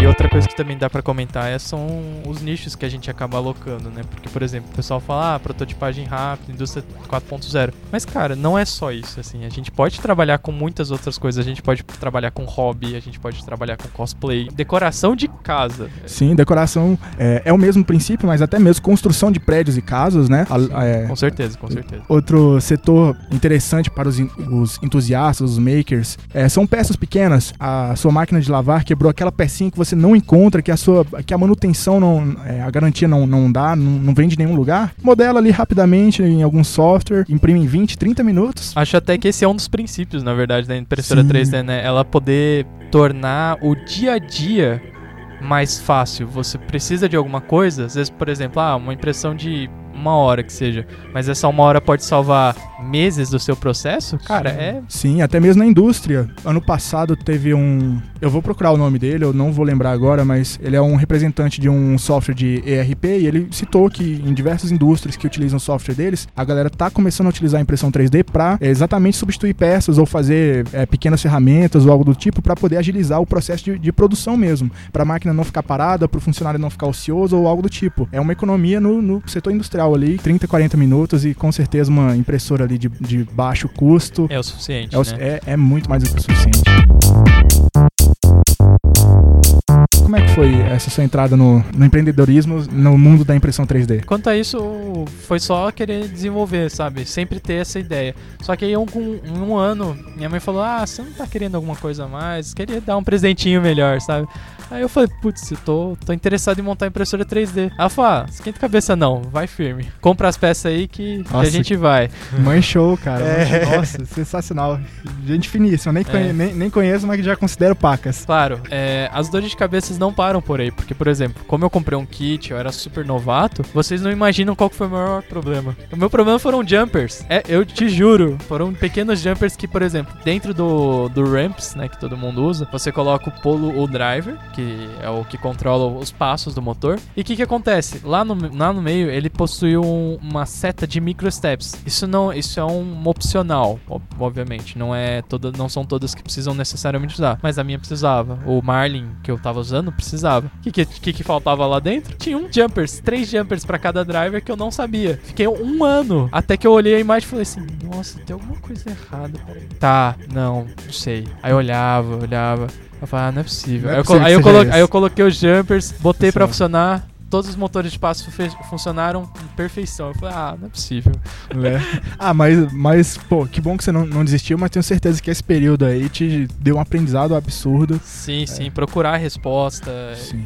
[SPEAKER 3] E outra coisa que também dá pra comentar é, são os nichos que a gente acaba alocando, né? Porque, por exemplo, o pessoal fala, ah, prototipagem rápida, indústria 4.0. Mas, cara, não é só isso, assim. A gente pode trabalhar com muitas outras coisas. A gente pode trabalhar com hobby, a gente pode trabalhar com cosplay, decoração de casa.
[SPEAKER 1] Sim, decoração é, é o mesmo princípio, mas até mesmo construção de prédios e casas, né? A- é,
[SPEAKER 3] Com certeza, com certeza.
[SPEAKER 1] Outro setor interessante para os, os entusiastas, os makers, é, são peças pequenas. A sua máquina de lavar quebrou aquela pecinha que você não encontra encontra que a sua que a manutenção não é, a garantia não, não dá, não, não vem de nenhum lugar, modela ali rapidamente em algum software, imprime em 20, 30 minutos.
[SPEAKER 3] Acho até que esse é um dos princípios, na verdade, da impressora
[SPEAKER 1] Sim.
[SPEAKER 3] 3D, né? Ela poder tornar o dia a dia mais fácil. Você precisa de alguma coisa, às vezes, por exemplo, ah, uma impressão de uma hora que seja, mas essa uma hora pode salvar meses do seu processo, cara, é
[SPEAKER 1] Sim, até mesmo na indústria. Ano passado teve um. Eu vou procurar o nome dele, eu não vou lembrar agora, mas ele é um representante de um software de ERP e ele citou que em diversas indústrias que utilizam o software deles, a galera tá começando a utilizar a impressão 3D para exatamente substituir peças ou fazer é, pequenas ferramentas ou algo do tipo para poder agilizar o processo de, de produção mesmo, para a máquina não ficar parada, para o funcionário não ficar ocioso ou algo do tipo. É uma economia no, no setor industrial ali, 30, 40 minutos e com certeza uma impressora ali de, de baixo custo.
[SPEAKER 3] é o suficiente,
[SPEAKER 1] É, o-
[SPEAKER 3] né?
[SPEAKER 1] é- é muito mais do que o suficiente. Como é que foi essa sua entrada no, no empreendedorismo no mundo da impressão 3D?
[SPEAKER 3] Quanto a isso, foi só querer desenvolver, sabe? Sempre ter essa ideia. Só que aí, um, com em um ano, minha mãe falou: Ah, você não tá querendo alguma coisa a mais? Queria dar um presentinho melhor, sabe? Aí eu falei: Putz, eu tô, tô interessado em montar impressora 3D. Ela falou: Ah, esquenta a cabeça não, vai firme. Compra as peças aí que, que a gente vai.
[SPEAKER 1] Mãe show, cara.
[SPEAKER 2] É.
[SPEAKER 1] Mãe. Nossa, sensacional. Gente finíssima. Nem, conhe-
[SPEAKER 3] É.
[SPEAKER 1] nem, nem conheço, mas já considero pacas.
[SPEAKER 3] Claro, é, as dores de cabeça não param por aí, porque, por exemplo, como eu comprei um kit, eu era super novato, vocês não imaginam qual que foi o maior problema. O meu problema foram jumpers. É, eu te juro, foram pequenos jumpers que, por exemplo, dentro do, do ramps, né, que todo mundo usa, você coloca o polo ou driver, que é o que controla os passos do motor. E o que que acontece? Lá no, lá no meio, ele possui um- uma seta de micro steps. Isso não, isso é um opcional, ob- obviamente. Não é toda, não são todas que precisam necessariamente usar, mas a minha precisava. O Marlin que eu tava usando precisava. O que que, que que faltava lá dentro? Tinha um jumpers, três jumpers pra cada driver que eu não sabia. Fiquei um ano até que eu olhei a imagem e falei assim: "Nossa, tem alguma coisa errada, peraí." Tá, não, não sei. Aí eu olhava, olhava. Eu falei, ah, não é possível.
[SPEAKER 1] Não é
[SPEAKER 3] aí, eu,
[SPEAKER 1] possível
[SPEAKER 3] aí, eu colo- aí eu coloquei os jumpers, botei pra
[SPEAKER 1] Funcionou.
[SPEAKER 3] funcionar. Todos os motores de passo funcionaram com perfeição. Eu falei, ah, não é possível.
[SPEAKER 1] né? Ah, mas, mas, pô, que bom que você não, não desistiu, mas tenho certeza que esse período aí te deu um aprendizado absurdo.
[SPEAKER 3] Sim, sim, procurar a resposta
[SPEAKER 1] Sim.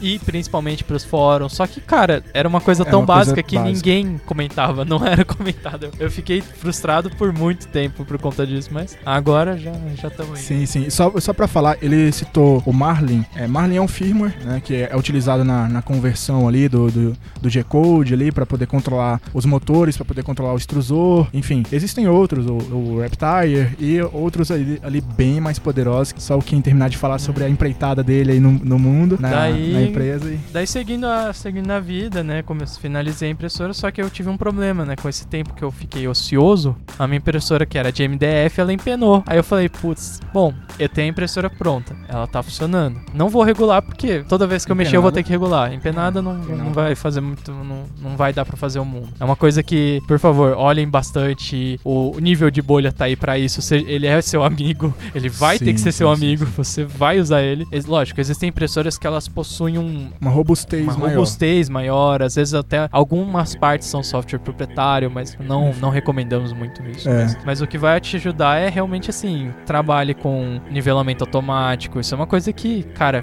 [SPEAKER 3] E, e principalmente pros fóruns. Só que, cara, era uma coisa
[SPEAKER 1] Era
[SPEAKER 3] tão
[SPEAKER 1] uma coisa
[SPEAKER 3] básica que
[SPEAKER 1] básica.
[SPEAKER 3] ninguém comentava, não era comentado. Eu- fiquei frustrado por muito tempo por conta disso, mas agora já já estamos aí.
[SPEAKER 1] Sim, sim. Só, só pra falar, ele citou o Marlin. É, Marlin é um firmware, né, que é, é utilizado na, na conversão ali do, do, do G-Code ali para poder controlar os motores, para poder controlar o extrusor. Enfim, existem outros, o, o Reptire e outros ali, ali bem mais poderosos. Só quem terminar de falar sobre a empreitada dele aí no, no mundo, na,
[SPEAKER 3] Daí-
[SPEAKER 1] na empresa. E...
[SPEAKER 3] Daí seguindo a, seguindo a vida, né? Como eu finalizei a impressora, só que eu tive um problema, né? Com esse tempo que eu fiquei ocioso, a minha impressora, que era de MDF, ela empenou. Aí eu falei, putz, bom, eu tenho a impressora pronta, ela tá funcionando. Não vou regular, porque toda vez que eu mexer eu vou ter que regular. Empenada não, não vai fazer muito, não, não vai dar pra fazer o mundo. É uma coisa que, por favor, olhem bastante. O nível de bolha tá aí pra isso. se- Ele é seu amigo, ele vai ter
[SPEAKER 1] Sim,
[SPEAKER 3] que ser seu
[SPEAKER 1] sim,
[SPEAKER 3] amigo, você vai usar ele. Lógico, existem impressoras que elas possuem um,
[SPEAKER 1] Uma robustez
[SPEAKER 3] uma
[SPEAKER 1] maior.
[SPEAKER 3] robustez maior, às vezes até algumas partes são software proprietário, mas não, não recomendamos muito isso.
[SPEAKER 1] É.
[SPEAKER 3] Mas, mas o que vai te ajudar é realmente assim, trabalhe com nivelamento automático, isso é uma coisa que, cara,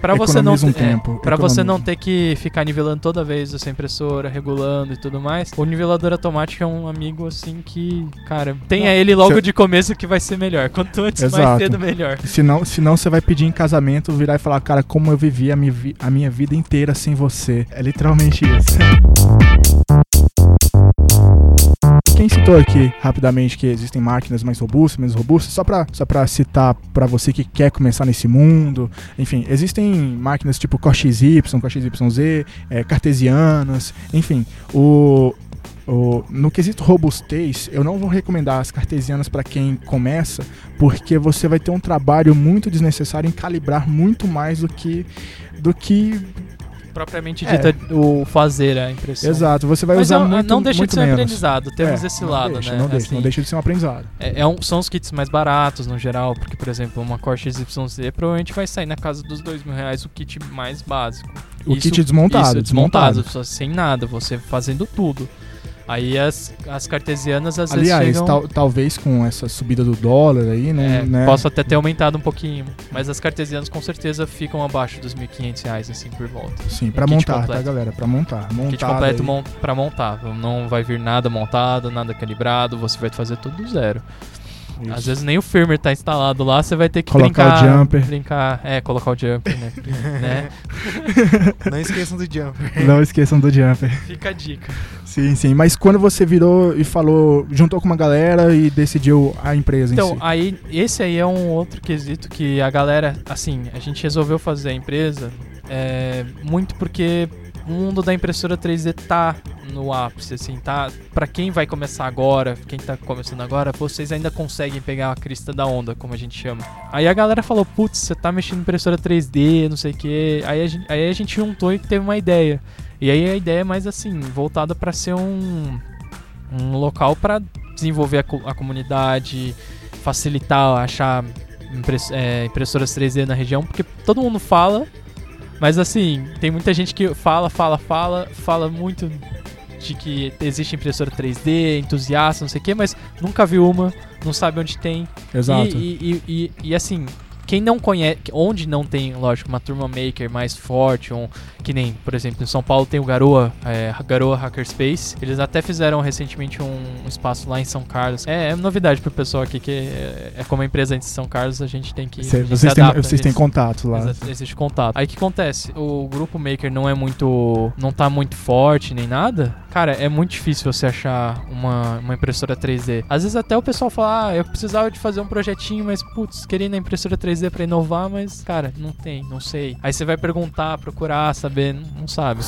[SPEAKER 3] pra você não
[SPEAKER 1] um
[SPEAKER 3] ter- é,
[SPEAKER 1] tempo,
[SPEAKER 3] pra você não ter que ficar nivelando toda vez a sua impressora, regulando e tudo mais, o nivelador automático é um amigo assim que, cara, tenha ele logo de começo que vai ser melhor. Quanto antes, mais
[SPEAKER 1] Exato.
[SPEAKER 3] cedo, melhor.
[SPEAKER 1] Senão, senão você vai pedir em casamento, virar e falar, cara, como eu vivi a minha, vi- a minha vida inteira sem você. É literalmente isso. Citou aqui rapidamente que existem máquinas mais robustas, menos robustas, só pra, só pra citar pra você que quer começar nesse mundo, enfim, existem máquinas tipo Core XY, Core XYZ, é, cartesianas, enfim, o, o- no quesito robustez, eu não vou recomendar as cartesianas para quem começa, porque você vai ter um trabalho muito desnecessário em calibrar muito mais do que do que
[SPEAKER 3] Propriamente
[SPEAKER 1] É.
[SPEAKER 3] dita, o fazer a impressão.
[SPEAKER 1] exato. Você vai
[SPEAKER 3] Mas
[SPEAKER 1] usar
[SPEAKER 3] é um-
[SPEAKER 1] muito
[SPEAKER 3] não deixa
[SPEAKER 1] muito
[SPEAKER 3] de ser um aprendizado, temos
[SPEAKER 1] É,
[SPEAKER 3] esse
[SPEAKER 1] não
[SPEAKER 3] lado,
[SPEAKER 1] deixa,
[SPEAKER 3] né?
[SPEAKER 1] Não deixa, não
[SPEAKER 3] Assim,
[SPEAKER 1] deixa de ser um aprendizado.
[SPEAKER 3] é- é um- são os kits mais baratos no geral, porque, por exemplo, uma Core XYZ provavelmente vai sair na casa dos dois mil reais o kit mais básico.
[SPEAKER 1] O kit desmontado,
[SPEAKER 3] isso, desmontado,
[SPEAKER 1] desmontado.
[SPEAKER 3] só sem nada, você fazendo tudo. Aí as, as cartesianas às
[SPEAKER 1] Aliás,
[SPEAKER 3] vezes chegam...
[SPEAKER 1] tal- talvez com essa subida do dólar aí, não,
[SPEAKER 3] É,
[SPEAKER 1] né?
[SPEAKER 3] Posso até ter aumentado um pouquinho, mas as cartesianas com certeza ficam abaixo dos 1.500 reais, assim, por volta.
[SPEAKER 1] Sim, pra
[SPEAKER 3] kit
[SPEAKER 1] montar, tá,
[SPEAKER 3] completo.
[SPEAKER 1] galera? Pra montar.
[SPEAKER 3] Kit
[SPEAKER 1] Montado
[SPEAKER 3] completo mon pra montar. Não vai vir nada montado, nada calibrado, você vai fazer tudo do zero.
[SPEAKER 1] Isso.
[SPEAKER 3] Às vezes nem o firmware tá instalado lá, você vai ter que
[SPEAKER 1] Colocar
[SPEAKER 3] brincar.
[SPEAKER 1] o jumper.
[SPEAKER 3] Brincar, é, colocar o jumper, né? né?
[SPEAKER 2] Não esqueçam do jumper.
[SPEAKER 1] Não esqueçam do jumper.
[SPEAKER 3] Fica a dica.
[SPEAKER 1] Sim, sim. Mas quando você virou e falou, juntou com uma galera e decidiu a empresa em
[SPEAKER 3] Então,
[SPEAKER 1] si.
[SPEAKER 3] aí, esse aí é um outro quesito que a galera, assim, a gente resolveu fazer a empresa é, muito porque o mundo da impressora 3D tá no ápice, assim, tá? Pra quem vai começar agora, quem tá começando agora, vocês ainda conseguem pegar a crista da onda, como a gente chama. Aí a galera falou, putz, você tá mexendo em impressora 3D, não sei o que. Aí, a gente- aí a gente juntou e teve uma ideia. E aí a ideia é mais assim, voltada pra ser um, um local pra desenvolver a, a comunidade, facilitar achar impress- é, impressoras 3D na região, porque todo mundo fala, mas assim, tem muita gente que fala, fala, fala, fala muito de que existe impressora 3D, entusiasta, não sei o que, mas nunca viu uma, não sabe onde tem.
[SPEAKER 1] Exato.
[SPEAKER 3] E, e, e, e- e, assim, quem não conhece, onde não tem, lógico, uma turma maker mais forte, um, que nem, por exemplo, em São Paulo tem o Garoa, é, Garoa Hackerspace. Eles até fizeram recentemente um, um espaço lá em São Carlos. É, é novidade pro pessoal aqui que é, é como a empresa em São Carlos, a gente tem que.
[SPEAKER 1] Cê-
[SPEAKER 3] a gente
[SPEAKER 1] vocês têm, vocês
[SPEAKER 3] a
[SPEAKER 1] têm contato lá.
[SPEAKER 3] Exato, existe contato. Aí o que acontece? O grupo Maker não é muito. não tá muito forte nem nada. Cara, é muito difícil você achar uma, uma impressora 3D. Às vezes até o pessoal fala, ah, eu precisava de fazer um projetinho, mas putz, queria ir na impressora 3D pra inovar, mas, cara, não tem, não sei. Aí você vai perguntar, procurar, saber, não, não sabe.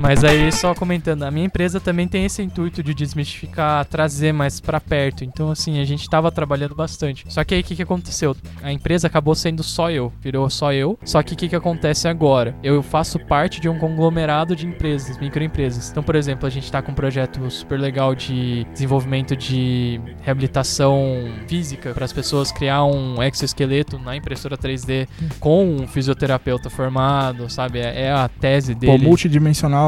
[SPEAKER 3] Mas aí, só comentando, a minha empresa também tem esse intuito de desmistificar, trazer mais pra perto. Então, assim, a gente tava trabalhando bastante. Só que aí, o que, que aconteceu? A empresa acabou sendo só eu, virou só eu. Só que o que, que acontece agora? Eu faço parte de um conglomerado de empresas, microempresas. Então, por exemplo, a gente tá com um projeto super legal de desenvolvimento de reabilitação física para as pessoas criar um exoesqueleto na impressora 3D com um fisioterapeuta formado, sabe? É, é a tese
[SPEAKER 1] Pô,
[SPEAKER 3] dele.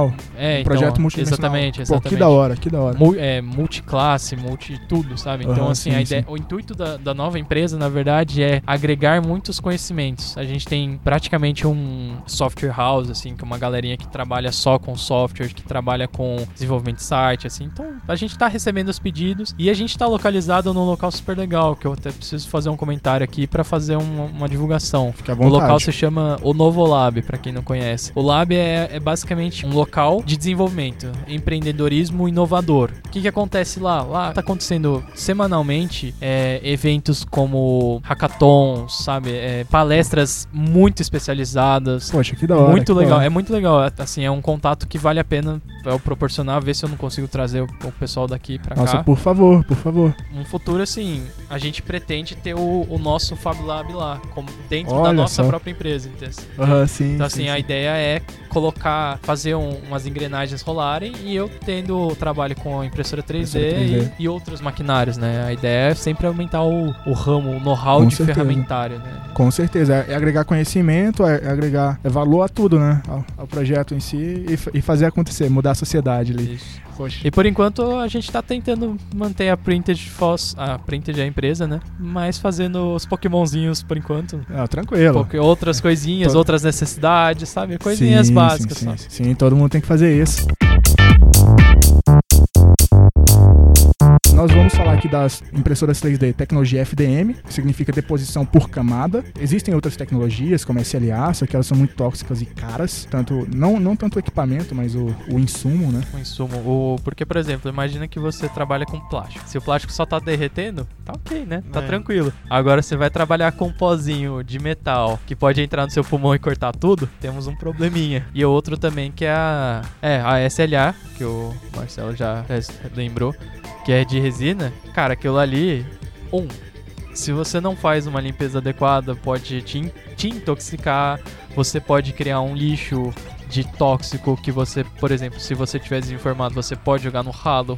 [SPEAKER 1] Multidimensional.
[SPEAKER 3] É,
[SPEAKER 1] um
[SPEAKER 3] então,
[SPEAKER 1] projeto multidimensional.
[SPEAKER 3] Exatamente,
[SPEAKER 1] Pô,
[SPEAKER 3] exatamente.
[SPEAKER 1] que da hora, que da hora.
[SPEAKER 3] Mu- é, multiclasse, multi tudo, sabe? Então,
[SPEAKER 1] Aham,
[SPEAKER 3] assim,
[SPEAKER 1] sim,
[SPEAKER 3] a ideia,
[SPEAKER 1] sim.
[SPEAKER 3] o intuito da, da nova empresa, na verdade, é agregar muitos conhecimentos. A gente tem praticamente um software house, assim, que é uma galerinha que trabalha só com software, que trabalha com desenvolvimento de site, assim. Então, a gente tá recebendo os pedidos e a gente tá localizado num local super legal, que eu até preciso fazer um comentário aqui para fazer uma, uma divulgação.
[SPEAKER 1] Fica à
[SPEAKER 3] O
[SPEAKER 1] vontade.
[SPEAKER 3] local se chama o Novo Lab, pra quem não conhece. O Lab é, é basicamente um local de desenvolvimento, empreendedorismo inovador. O que, que acontece lá? Lá tá acontecendo semanalmente é, eventos como hackathons, sabe? É, palestras muito especializadas.
[SPEAKER 1] Poxa, que da hora.
[SPEAKER 3] Muito
[SPEAKER 1] da
[SPEAKER 3] legal,
[SPEAKER 1] hora.
[SPEAKER 3] é muito legal. Assim, é um contato que vale a pena eu proporcionar, ver se eu não consigo trazer o, o pessoal daqui pra
[SPEAKER 1] Nossa,
[SPEAKER 3] cá.
[SPEAKER 1] por favor, por favor.
[SPEAKER 3] Um futuro, assim, a gente pretende ter o, o nosso Fab Lab lá, como dentro da
[SPEAKER 1] Olha
[SPEAKER 3] nossa
[SPEAKER 1] só.
[SPEAKER 3] própria empresa. entendeu?
[SPEAKER 1] Aham, sim.
[SPEAKER 3] Então,
[SPEAKER 1] sim,
[SPEAKER 3] assim, a
[SPEAKER 1] sim.
[SPEAKER 3] ideia é colocar, fazer um- umas engrenagens rolarem e eu tendo o trabalho com a impressora 3D,
[SPEAKER 1] Impressora 3D.
[SPEAKER 3] E, e outros maquinários, né? A ideia é sempre aumentar o, o ramo, o know-how de
[SPEAKER 1] certeza.
[SPEAKER 3] ferramentário, né?
[SPEAKER 1] Com certeza. É é agregar conhecimento, é é agregar é valor a tudo, né? Ao, ao projeto em si e, e fazer acontecer, mudar a sociedade ali.
[SPEAKER 3] Isso.
[SPEAKER 1] Poxa.
[SPEAKER 3] E por enquanto a gente tá tentando manter a Printed Foss, a Printed é a empresa, né? Mas fazendo os Pokémonzinhos por enquanto.
[SPEAKER 1] Ah, tranquilo.
[SPEAKER 3] Porque outras coisinhas,
[SPEAKER 1] Tô-
[SPEAKER 3] outras necessidades, sabe? Coisinhas
[SPEAKER 1] Sim,
[SPEAKER 3] básicas
[SPEAKER 1] sim,
[SPEAKER 3] só.
[SPEAKER 1] sim, sim, todo mundo tem que fazer isso. Nós vamos falar aqui das impressoras 3D tecnologia FDM, que significa deposição por camada. Existem outras tecnologias, como SLA, só que elas são muito tóxicas e caras. Tanto, não, não tanto o equipamento, mas o, o insumo, né?
[SPEAKER 3] O insumo. O, porque, por exemplo, imagina que você trabalha com plástico. Se o plástico só tá derretendo, tá ok, né? Tá
[SPEAKER 2] É.
[SPEAKER 3] tranquilo. Agora você vai trabalhar com um pozinho de metal que pode entrar no seu pulmão e cortar tudo, temos um probleminha. E o outro também que é a. É, a SLA, que o Marcelo já lembrou, que é de resina. Cara, aquilo ali. Um. Se você não faz uma limpeza adequada, pode te, in- te intoxicar. Você pode criar um lixo de tóxico que você, por exemplo, se você tiver desinformado, você pode jogar no ralo.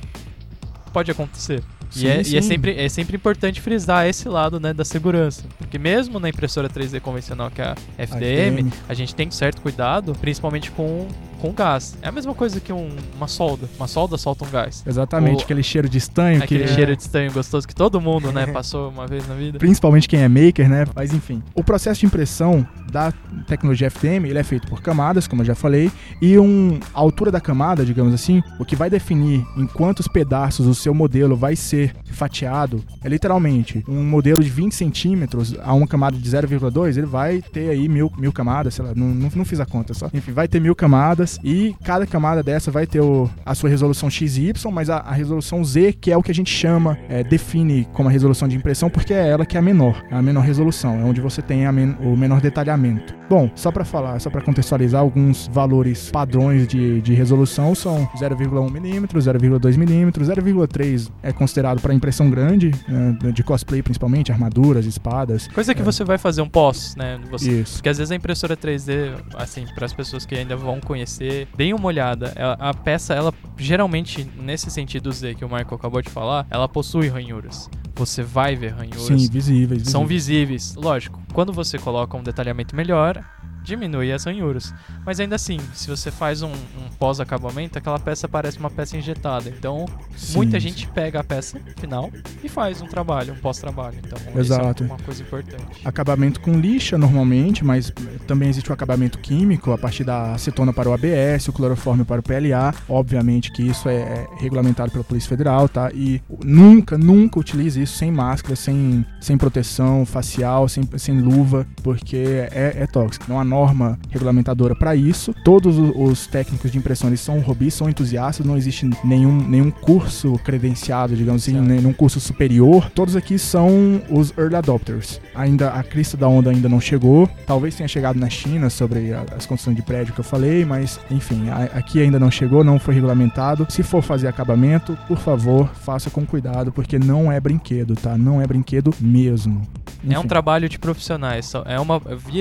[SPEAKER 3] Pode acontecer.
[SPEAKER 1] Sim,
[SPEAKER 3] e é, e é sempre, é sempre importante frisar esse lado né, da segurança. Porque mesmo na impressora 3D convencional, que é a FDM,
[SPEAKER 1] FDM.
[SPEAKER 3] a gente tem certo cuidado, principalmente com, com gás. É a mesma coisa que um- uma solda. Uma solda solta um gás.
[SPEAKER 1] Exatamente,
[SPEAKER 3] O-
[SPEAKER 1] aquele cheiro de estanho
[SPEAKER 3] Aquele
[SPEAKER 1] que
[SPEAKER 3] cheiro de estanho gostoso que todo mundo, né, passou uma vez na vida.
[SPEAKER 1] principalmente quem é maker, né? Mas enfim, o processo de impressão da tecnologia FDM, ele é feito por camadas, como eu já falei, e um, a altura da camada, digamos assim, o que vai definir em quantos pedaços o seu modelo vai ser fatiado, é literalmente um modelo de 20 centímetros a uma camada de 0,2, ele vai ter aí mil, mil camadas, sei lá, não, não, não fiz a conta só. Enfim, vai ter mil camadas e cada camada dessa vai ter o- a sua resolução XY, mas a, a resolução Z, que é o que a gente chama, é, define como a resolução de impressão, porque é ela que é a menor, é a menor resolução, é onde você tem men- o menor detalhamento. Bom, só para falar, só para contextualizar, alguns valores padrões de, de resolução são 0,1 milímetros, 0,2 milímetros, 0,3 é considerado para impressão grande, né, de cosplay principalmente, armaduras, espadas.
[SPEAKER 3] Coisa que
[SPEAKER 1] É.
[SPEAKER 3] você vai fazer um pós, né? Você,
[SPEAKER 1] Isso.
[SPEAKER 3] Porque às vezes a impressora 3D, assim, para as pessoas que ainda vão conhecer, deem uma olhada. A peça, ela geralmente, nesse sentido Z que o Michael acabou de falar, ela possui ranhuras. Você vai ver ranhuras.
[SPEAKER 1] Sim, visíveis.
[SPEAKER 3] São
[SPEAKER 1] visíveis.
[SPEAKER 3] visíveis. Lógico, quando você coloca um detalhamento melhor, diminui as ranhuras. Mas ainda assim, se você faz um, um pós-acabamento, aquela peça parece uma peça injetada. Então,
[SPEAKER 1] Sim,
[SPEAKER 3] muita
[SPEAKER 1] sim.
[SPEAKER 3] gente pega a peça final e faz um trabalho, um pós-trabalho. Então,
[SPEAKER 1] Exato.
[SPEAKER 3] isso é uma coisa importante.
[SPEAKER 1] acabamento com lixa normalmente, mas também existe o acabamento químico a partir da acetona para o ABS, o cloroforme para o PLA. Obviamente que isso é, é regulamentado pela Polícia Federal, tá? E nunca, nunca utilize isso sem máscara, sem, sem proteção facial, sem, sem luva, porque é, é tóxico. Não há norma regulamentadora para isso. Todos os técnicos de impressão eles são robis, são entusiastas, não existe nenhum, nenhum curso credenciado, digamos assim,
[SPEAKER 3] Certo.
[SPEAKER 1] nenhum curso superior. Todos aqui são os early adopters. Ainda a crista da onda ainda não chegou. Talvez tenha chegado na China sobre a- as construções de prédio que eu falei, mas enfim, a- aqui ainda não chegou, não foi regulamentado. Se for fazer acabamento, por favor, faça com cuidado, porque não é brinquedo, tá? Não é brinquedo mesmo.
[SPEAKER 3] É um
[SPEAKER 1] Enfim.
[SPEAKER 3] trabalho de profissionais. É uma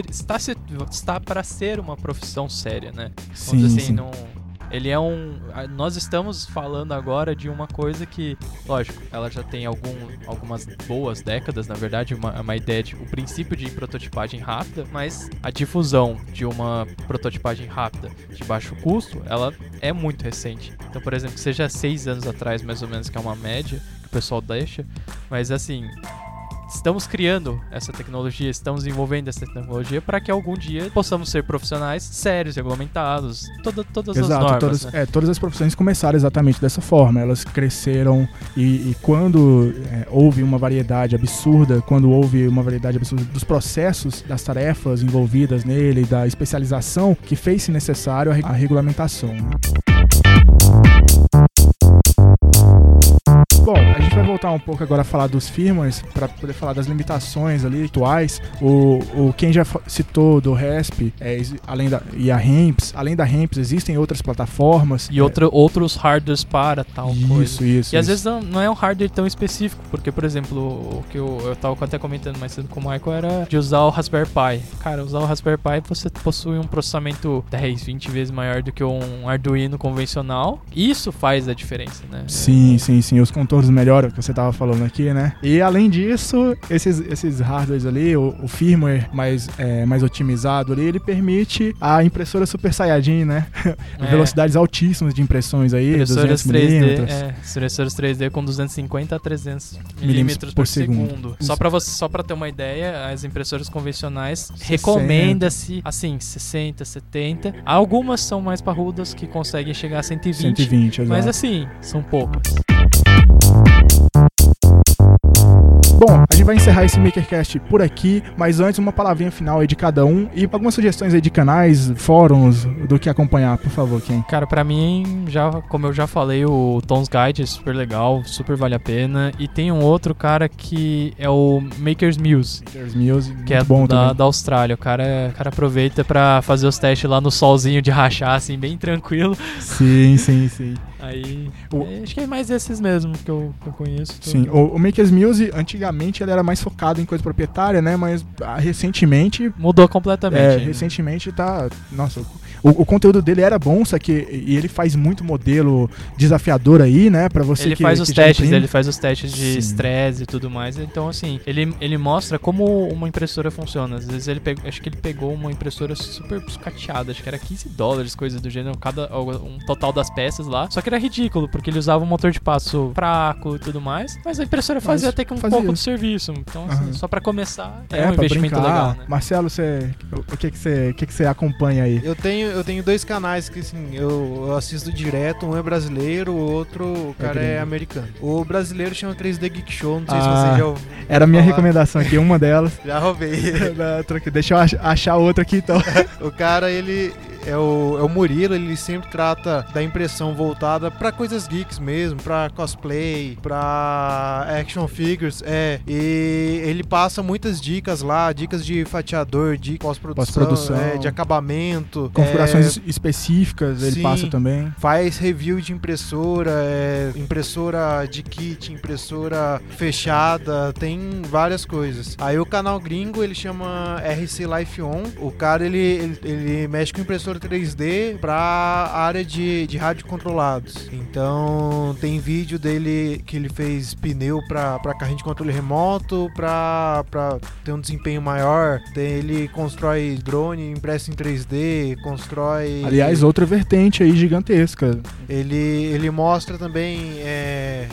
[SPEAKER 3] está se- está para ser uma profissão séria, né?
[SPEAKER 1] Sim,
[SPEAKER 3] assim,
[SPEAKER 1] sim.
[SPEAKER 3] não- ele é um. Nós estamos falando agora de uma coisa que, lógico, ela já tem algum, algumas boas décadas, na verdade, uma, uma ideia de o princípio de prototipagem rápida, mas a difusão de uma prototipagem rápida de baixo custo, ela é muito recente. Então, por exemplo, que seja seis anos atrás, mais ou menos, que é uma média que o pessoal deixa, mas assim. Estamos criando essa tecnologia, estamos desenvolvendo essa tecnologia para que algum dia possamos ser profissionais sérios, regulamentados, toda, todas as
[SPEAKER 1] Exato,
[SPEAKER 3] normas.
[SPEAKER 1] todas,
[SPEAKER 3] né?
[SPEAKER 1] é, todas as profissões começaram exatamente dessa forma. Elas cresceram e, e quando é, houve uma variedade absurda, quando houve uma variedade absurda dos processos, das tarefas envolvidas nele, da especialização, que fez-se necessário a, a regulamentação. né? Voltar um pouco agora a falar dos firmwares para poder falar das limitações ali atuais. O, o quem já citou do RESP, é, além da e a Ramps, além da Ramps existem outras plataformas
[SPEAKER 3] E outra, outros hardwares para tal
[SPEAKER 1] é,
[SPEAKER 3] coisa.
[SPEAKER 1] isso, isso.
[SPEAKER 3] E às
[SPEAKER 1] isso.
[SPEAKER 3] vezes não, não é um hardware tão específico, porque, por exemplo, o que eu, eu tava até comentando mais cedo com o Michael era de usar o Raspberry Pi. Cara, usar o Raspberry Pi você possui um processamento 10, 20 vezes maior do que um Arduino convencional. Isso faz a diferença, né?
[SPEAKER 1] Sim, sim, sim. Os contornos melhoram, que você tava falando aqui, né? E além disso, esses, esses hardwares ali, o, o firmware mais, é, mais otimizado ali, ele permite a impressora Super Saiyajin, né?
[SPEAKER 3] É.
[SPEAKER 1] Velocidades altíssimas de impressões aí,
[SPEAKER 3] Impressoras
[SPEAKER 1] 200
[SPEAKER 3] 3D,
[SPEAKER 1] milímetros.
[SPEAKER 3] é, impressoras 3D com 250 a 300
[SPEAKER 1] Milímetros por
[SPEAKER 3] por
[SPEAKER 1] segundo.
[SPEAKER 3] segundo. Só para você, só para ter uma ideia, as impressoras convencionais
[SPEAKER 1] 60.
[SPEAKER 3] recomenda-se assim 60, 70. Algumas são mais parrudas que conseguem chegar a 120,
[SPEAKER 1] 120, exato.
[SPEAKER 3] mas assim, são poucas.
[SPEAKER 1] Bom, a gente vai encerrar esse MakerCast por aqui, mas antes uma palavrinha final aí de cada um e algumas sugestões aí de canais, fóruns, do que acompanhar, por favor, quem?
[SPEAKER 3] Cara, pra mim, já, como eu já falei, o Tom's Guide é super legal, super vale a pena. E tem um outro cara que é o Maker's Muse,
[SPEAKER 1] There's Music,
[SPEAKER 3] que é
[SPEAKER 1] bom
[SPEAKER 3] da,
[SPEAKER 1] também.
[SPEAKER 3] da Austrália. O cara, o cara aproveita pra fazer os testes lá no solzinho de rachar, assim, bem tranquilo.
[SPEAKER 1] Sim, sim, sim.
[SPEAKER 3] Aí.
[SPEAKER 1] O-
[SPEAKER 3] é, acho que é mais esses mesmo que eu, que eu conheço.
[SPEAKER 1] Sim, o, o Makers Muse, antigamente, ele era mais focado em coisa proprietária, né? Mas ah, recentemente.
[SPEAKER 3] Mudou completamente.
[SPEAKER 1] É,
[SPEAKER 3] né?
[SPEAKER 1] recentemente tá. Nossa, o, o conteúdo dele era bom, só que. E ele faz muito modelo desafiador aí, né? Pra você
[SPEAKER 3] Ele
[SPEAKER 1] que,
[SPEAKER 3] faz
[SPEAKER 1] que
[SPEAKER 3] os testes,
[SPEAKER 1] imprime.
[SPEAKER 3] ele faz os testes de estresse e tudo mais. Então, assim, ele, ele mostra como uma impressora funciona. Às vezes ele pegou, acho que ele pegou uma impressora super sucateada, acho que era 15 dólares, coisa do gênero, cada, um total das peças lá. Só que era ridículo, porque ele usava um motor de passo fraco e tudo mais. Mas a impressora fazia
[SPEAKER 1] Mas
[SPEAKER 3] até que um
[SPEAKER 1] fazia.
[SPEAKER 3] pouco de serviço. Então, assim,
[SPEAKER 1] Aham.
[SPEAKER 3] só pra começar, é,
[SPEAKER 1] É,
[SPEAKER 3] um investimento
[SPEAKER 1] brincar.
[SPEAKER 3] legal, né?
[SPEAKER 1] Marcelo, você, o que que você, o que que você acompanha aí?
[SPEAKER 2] Eu tenho, eu tenho dois canais que assim, eu, eu assisto direto, um é brasileiro, o outro o
[SPEAKER 1] É
[SPEAKER 2] cara é,
[SPEAKER 1] gringo.
[SPEAKER 2] americano. O brasileiro chama 3D Geek Show, não sei
[SPEAKER 1] Ah,
[SPEAKER 2] se você já ouviu
[SPEAKER 1] Era a minha
[SPEAKER 2] falar.
[SPEAKER 1] recomendação aqui, uma delas.
[SPEAKER 2] Já roubei.
[SPEAKER 1] Deixa eu ach- achar outra aqui então.
[SPEAKER 2] o cara, ele é o, é o Murilo, ele sempre trata da impressão voltada pra coisas geeks mesmo, pra cosplay, pra action figures, é. E ele passa muitas dicas lá, dicas de fatiador, de pós-produção,
[SPEAKER 1] Pós-produção.
[SPEAKER 2] é, de acabamento.
[SPEAKER 1] Configurações
[SPEAKER 2] é,
[SPEAKER 1] específicas, ele
[SPEAKER 2] sim.
[SPEAKER 1] passa também.
[SPEAKER 2] Faz review de impressora, é, impressora de kit, impressora fechada, tem várias coisas. Aí o canal gringo ele chama RC Life On. O cara ele, ele, ele mexe com impressora 3D pra área de, de rádio controlados. Então tem vídeo dele que ele fez pneu pra carrinho de controle remoto, pra ter um desempenho maior. Tem- Ele constrói drone impresso em 3D, constrói.
[SPEAKER 1] Aliás, outra vertente aí gigantesca.
[SPEAKER 2] Ele, ele mostra também é,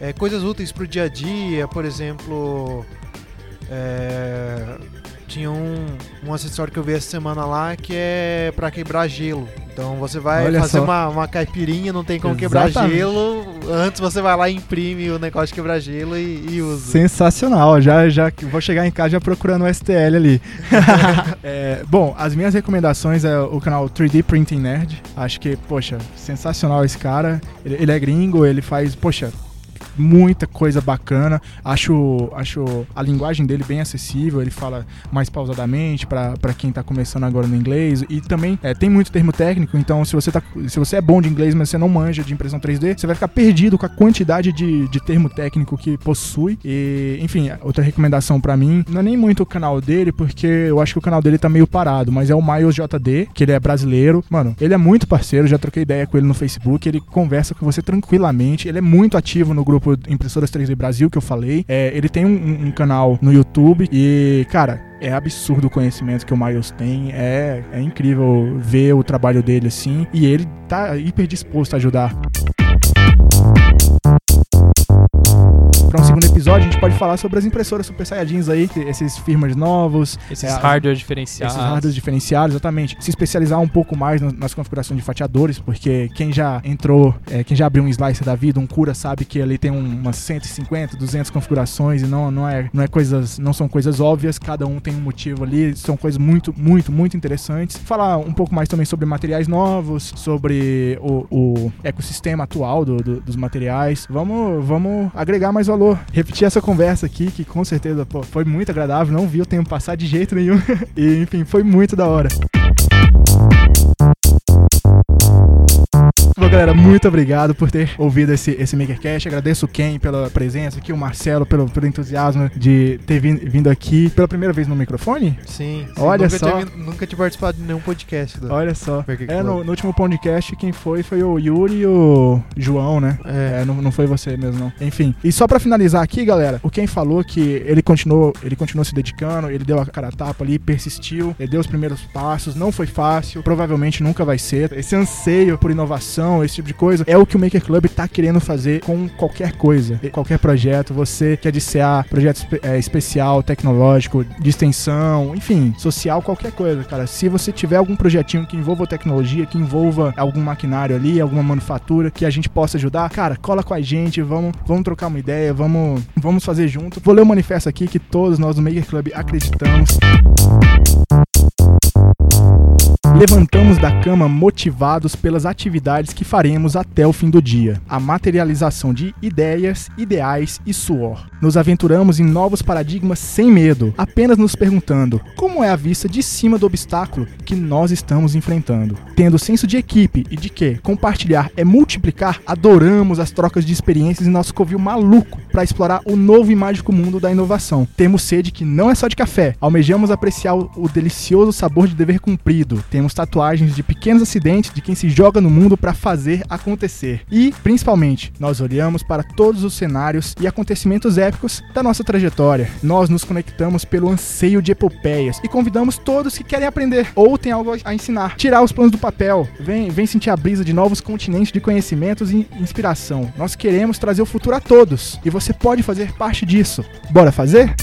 [SPEAKER 2] é, coisas úteis pro dia a dia, por exemplo. é, tinha um, um acessório que eu vi essa semana lá que é pra quebrar gelo. Então você vai
[SPEAKER 1] Olha
[SPEAKER 2] fazer
[SPEAKER 1] só.
[SPEAKER 2] uma, uma caipirinha, não tem como quebrar
[SPEAKER 1] Exatamente.
[SPEAKER 2] gelo. Antes você vai lá e imprime o negócio de quebrar gelo e, e usa.
[SPEAKER 1] Sensacional, já, já vou chegar em casa já procurando o STL ali. É, bom, as minhas recomendações é o canal 3D Printing Nerd. Acho que, poxa, sensacional esse cara. Ele, ele é gringo, ele faz, poxa, muita coisa bacana. Acho, acho a linguagem dele bem acessível. Ele fala mais pausadamente para quem tá começando agora no inglês. E também é, tem muito termo técnico, então se você, tá, se você é bom de inglês, mas você não manja de impressão 3D, você vai ficar perdido com a quantidade de, de termo técnico que possui. E, enfim, outra recomendação para mim, não é nem muito o canal dele, porque eu acho que o canal dele tá meio parado, mas é o Miles JD, que ele é brasileiro. Mano, ele é muito parceiro, já troquei ideia com ele no Facebook, ele conversa com você tranquilamente, ele é muito ativo no grupo Impressoras 3D Brasil, que eu falei. É, ele tem um, um canal no YouTube e, cara, é absurdo o conhecimento que o Miles tem. É, é incrível ver o trabalho dele assim. E ele tá hiper disposto a ajudar. Para um segundo episódio, a gente pode falar sobre as impressoras Super Saiyajins aí, esses firmas novos,
[SPEAKER 3] Esses
[SPEAKER 1] é,
[SPEAKER 3] hardware diferenciados.
[SPEAKER 1] esses hardwares diferenciados, exatamente. Se especializar um pouco mais nas, nas configurações de fatiadores, porque quem já entrou, é, quem já abriu um slicer da vida, um cura, sabe que ali tem um- umas 150, 200 configurações e não, não, é, não é coisas, não são coisas óbvias, cada um tem um motivo ali, são coisas muito, muito, muito interessantes. Falar um pouco mais também sobre materiais novos, sobre o, o ecossistema atual do- do- dos materiais. Vamos, vamos agregar mais valor. Repetir essa conversa aqui, que com certeza pô, foi muito agradável, não vi o tempo passar de jeito nenhum. E, enfim, foi muito da hora. Bom, galera, muito obrigado por ter ouvido esse, esse MakerCast. Agradeço o Ken pela presença aqui, o Marcelo pelo, pelo entusiasmo de ter vin- vindo aqui pela primeira vez no microfone.
[SPEAKER 2] Sim.
[SPEAKER 1] Olha
[SPEAKER 2] nunca
[SPEAKER 1] só.
[SPEAKER 2] Tinha, nunca tinha participado de nenhum podcast. Do...
[SPEAKER 1] Olha só. É, no, no último podcast, quem foi foi o Yuri e o João, né?
[SPEAKER 2] É.
[SPEAKER 1] É, não, não foi você mesmo, não. Enfim. E só pra finalizar aqui, galera, o Ken falou que ele continuou, ele continuou se dedicando, ele deu a cara a tapa ali, persistiu, ele deu os primeiros passos, não foi fácil, provavelmente nunca vai ser. Esse anseio por inovação, esse tipo de coisa, é o que o Maker Club tá querendo fazer com qualquer coisa, qualquer projeto. Você quer dissear projeto é, especial, tecnológico, de extensão, enfim, social, qualquer coisa, cara. Se você tiver algum projetinho que envolva tecnologia, que envolva algum maquinário ali, alguma manufatura que a gente possa ajudar, cara, cola com a gente, vamos, vamos trocar uma ideia, vamos, vamos fazer junto. Vou ler o manifesto aqui que todos nós do Maker Club acreditamos. Levantamos da cama motivados pelas atividades que faremos até o fim do dia. A materialização de ideias, ideais e suor. Nos aventuramos em novos paradigmas sem medo, apenas nos perguntando como é a vista de cima do obstáculo que nós estamos enfrentando. Tendo senso de equipe e de que compartilhar é multiplicar, adoramos as trocas de experiências em nosso covil maluco para explorar o novo e mágico mundo da inovação. Temos sede que não é só de café, almejamos apreciar o, delicioso sabor de dever cumprido. Temos tatuagens de pequenos acidentes de quem se joga no mundo para fazer acontecer. E, principalmente, nós olhamos para todos os cenários e acontecimentos épicos da nossa trajetória. Nós nos conectamos pelo anseio de epopeias e convidamos todos que querem aprender ou têm algo a ensinar. Tirar os planos do papel, vem, vem sentir a brisa de novos continentes de conhecimentos e inspiração. Nós queremos trazer o futuro a todos e você pode fazer parte disso. Bora fazer?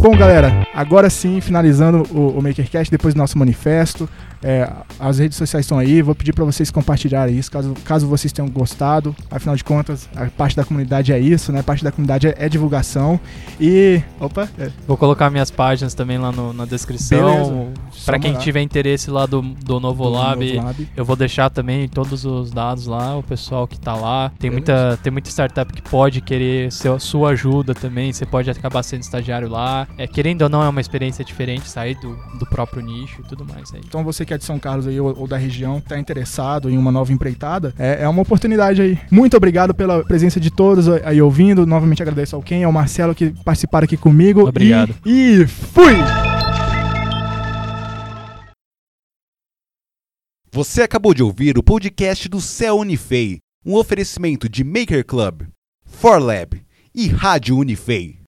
[SPEAKER 1] Bom, galera, agora sim, finalizando o, o MakerCast, depois do nosso manifesto, é, as redes sociais estão aí, vou pedir para vocês compartilharem isso, caso, caso vocês tenham gostado. Afinal de contas, a parte da comunidade é isso, né? Parte da comunidade é, é divulgação. E. Opa! É.
[SPEAKER 3] Vou colocar minhas páginas também lá no, na descrição. Para quem tiver interesse lá do, do Novo, do Lab, Novo Lab, eu vou deixar também todos os dados lá, o pessoal que tá lá. Tem, muita, tem muita startup que pode querer seu, sua ajuda também, você pode acabar sendo estagiário lá. É, querendo ou não, é uma experiência diferente, sair do, do próprio nicho e tudo mais. Aí.
[SPEAKER 1] Então você que é de São Carlos aí, ou, ou da região, está interessado em uma nova empreitada, é, é, uma oportunidade aí. Muito obrigado pela presença de todos aí ouvindo. Novamente agradeço ao Ken, ao Marcelo que participaram aqui comigo.
[SPEAKER 3] Obrigado.
[SPEAKER 1] E, e fui!
[SPEAKER 4] Você acabou de ouvir o podcast do Céu Unifei, um oferecimento de Maker Club, ForLab e Rádio Unifei.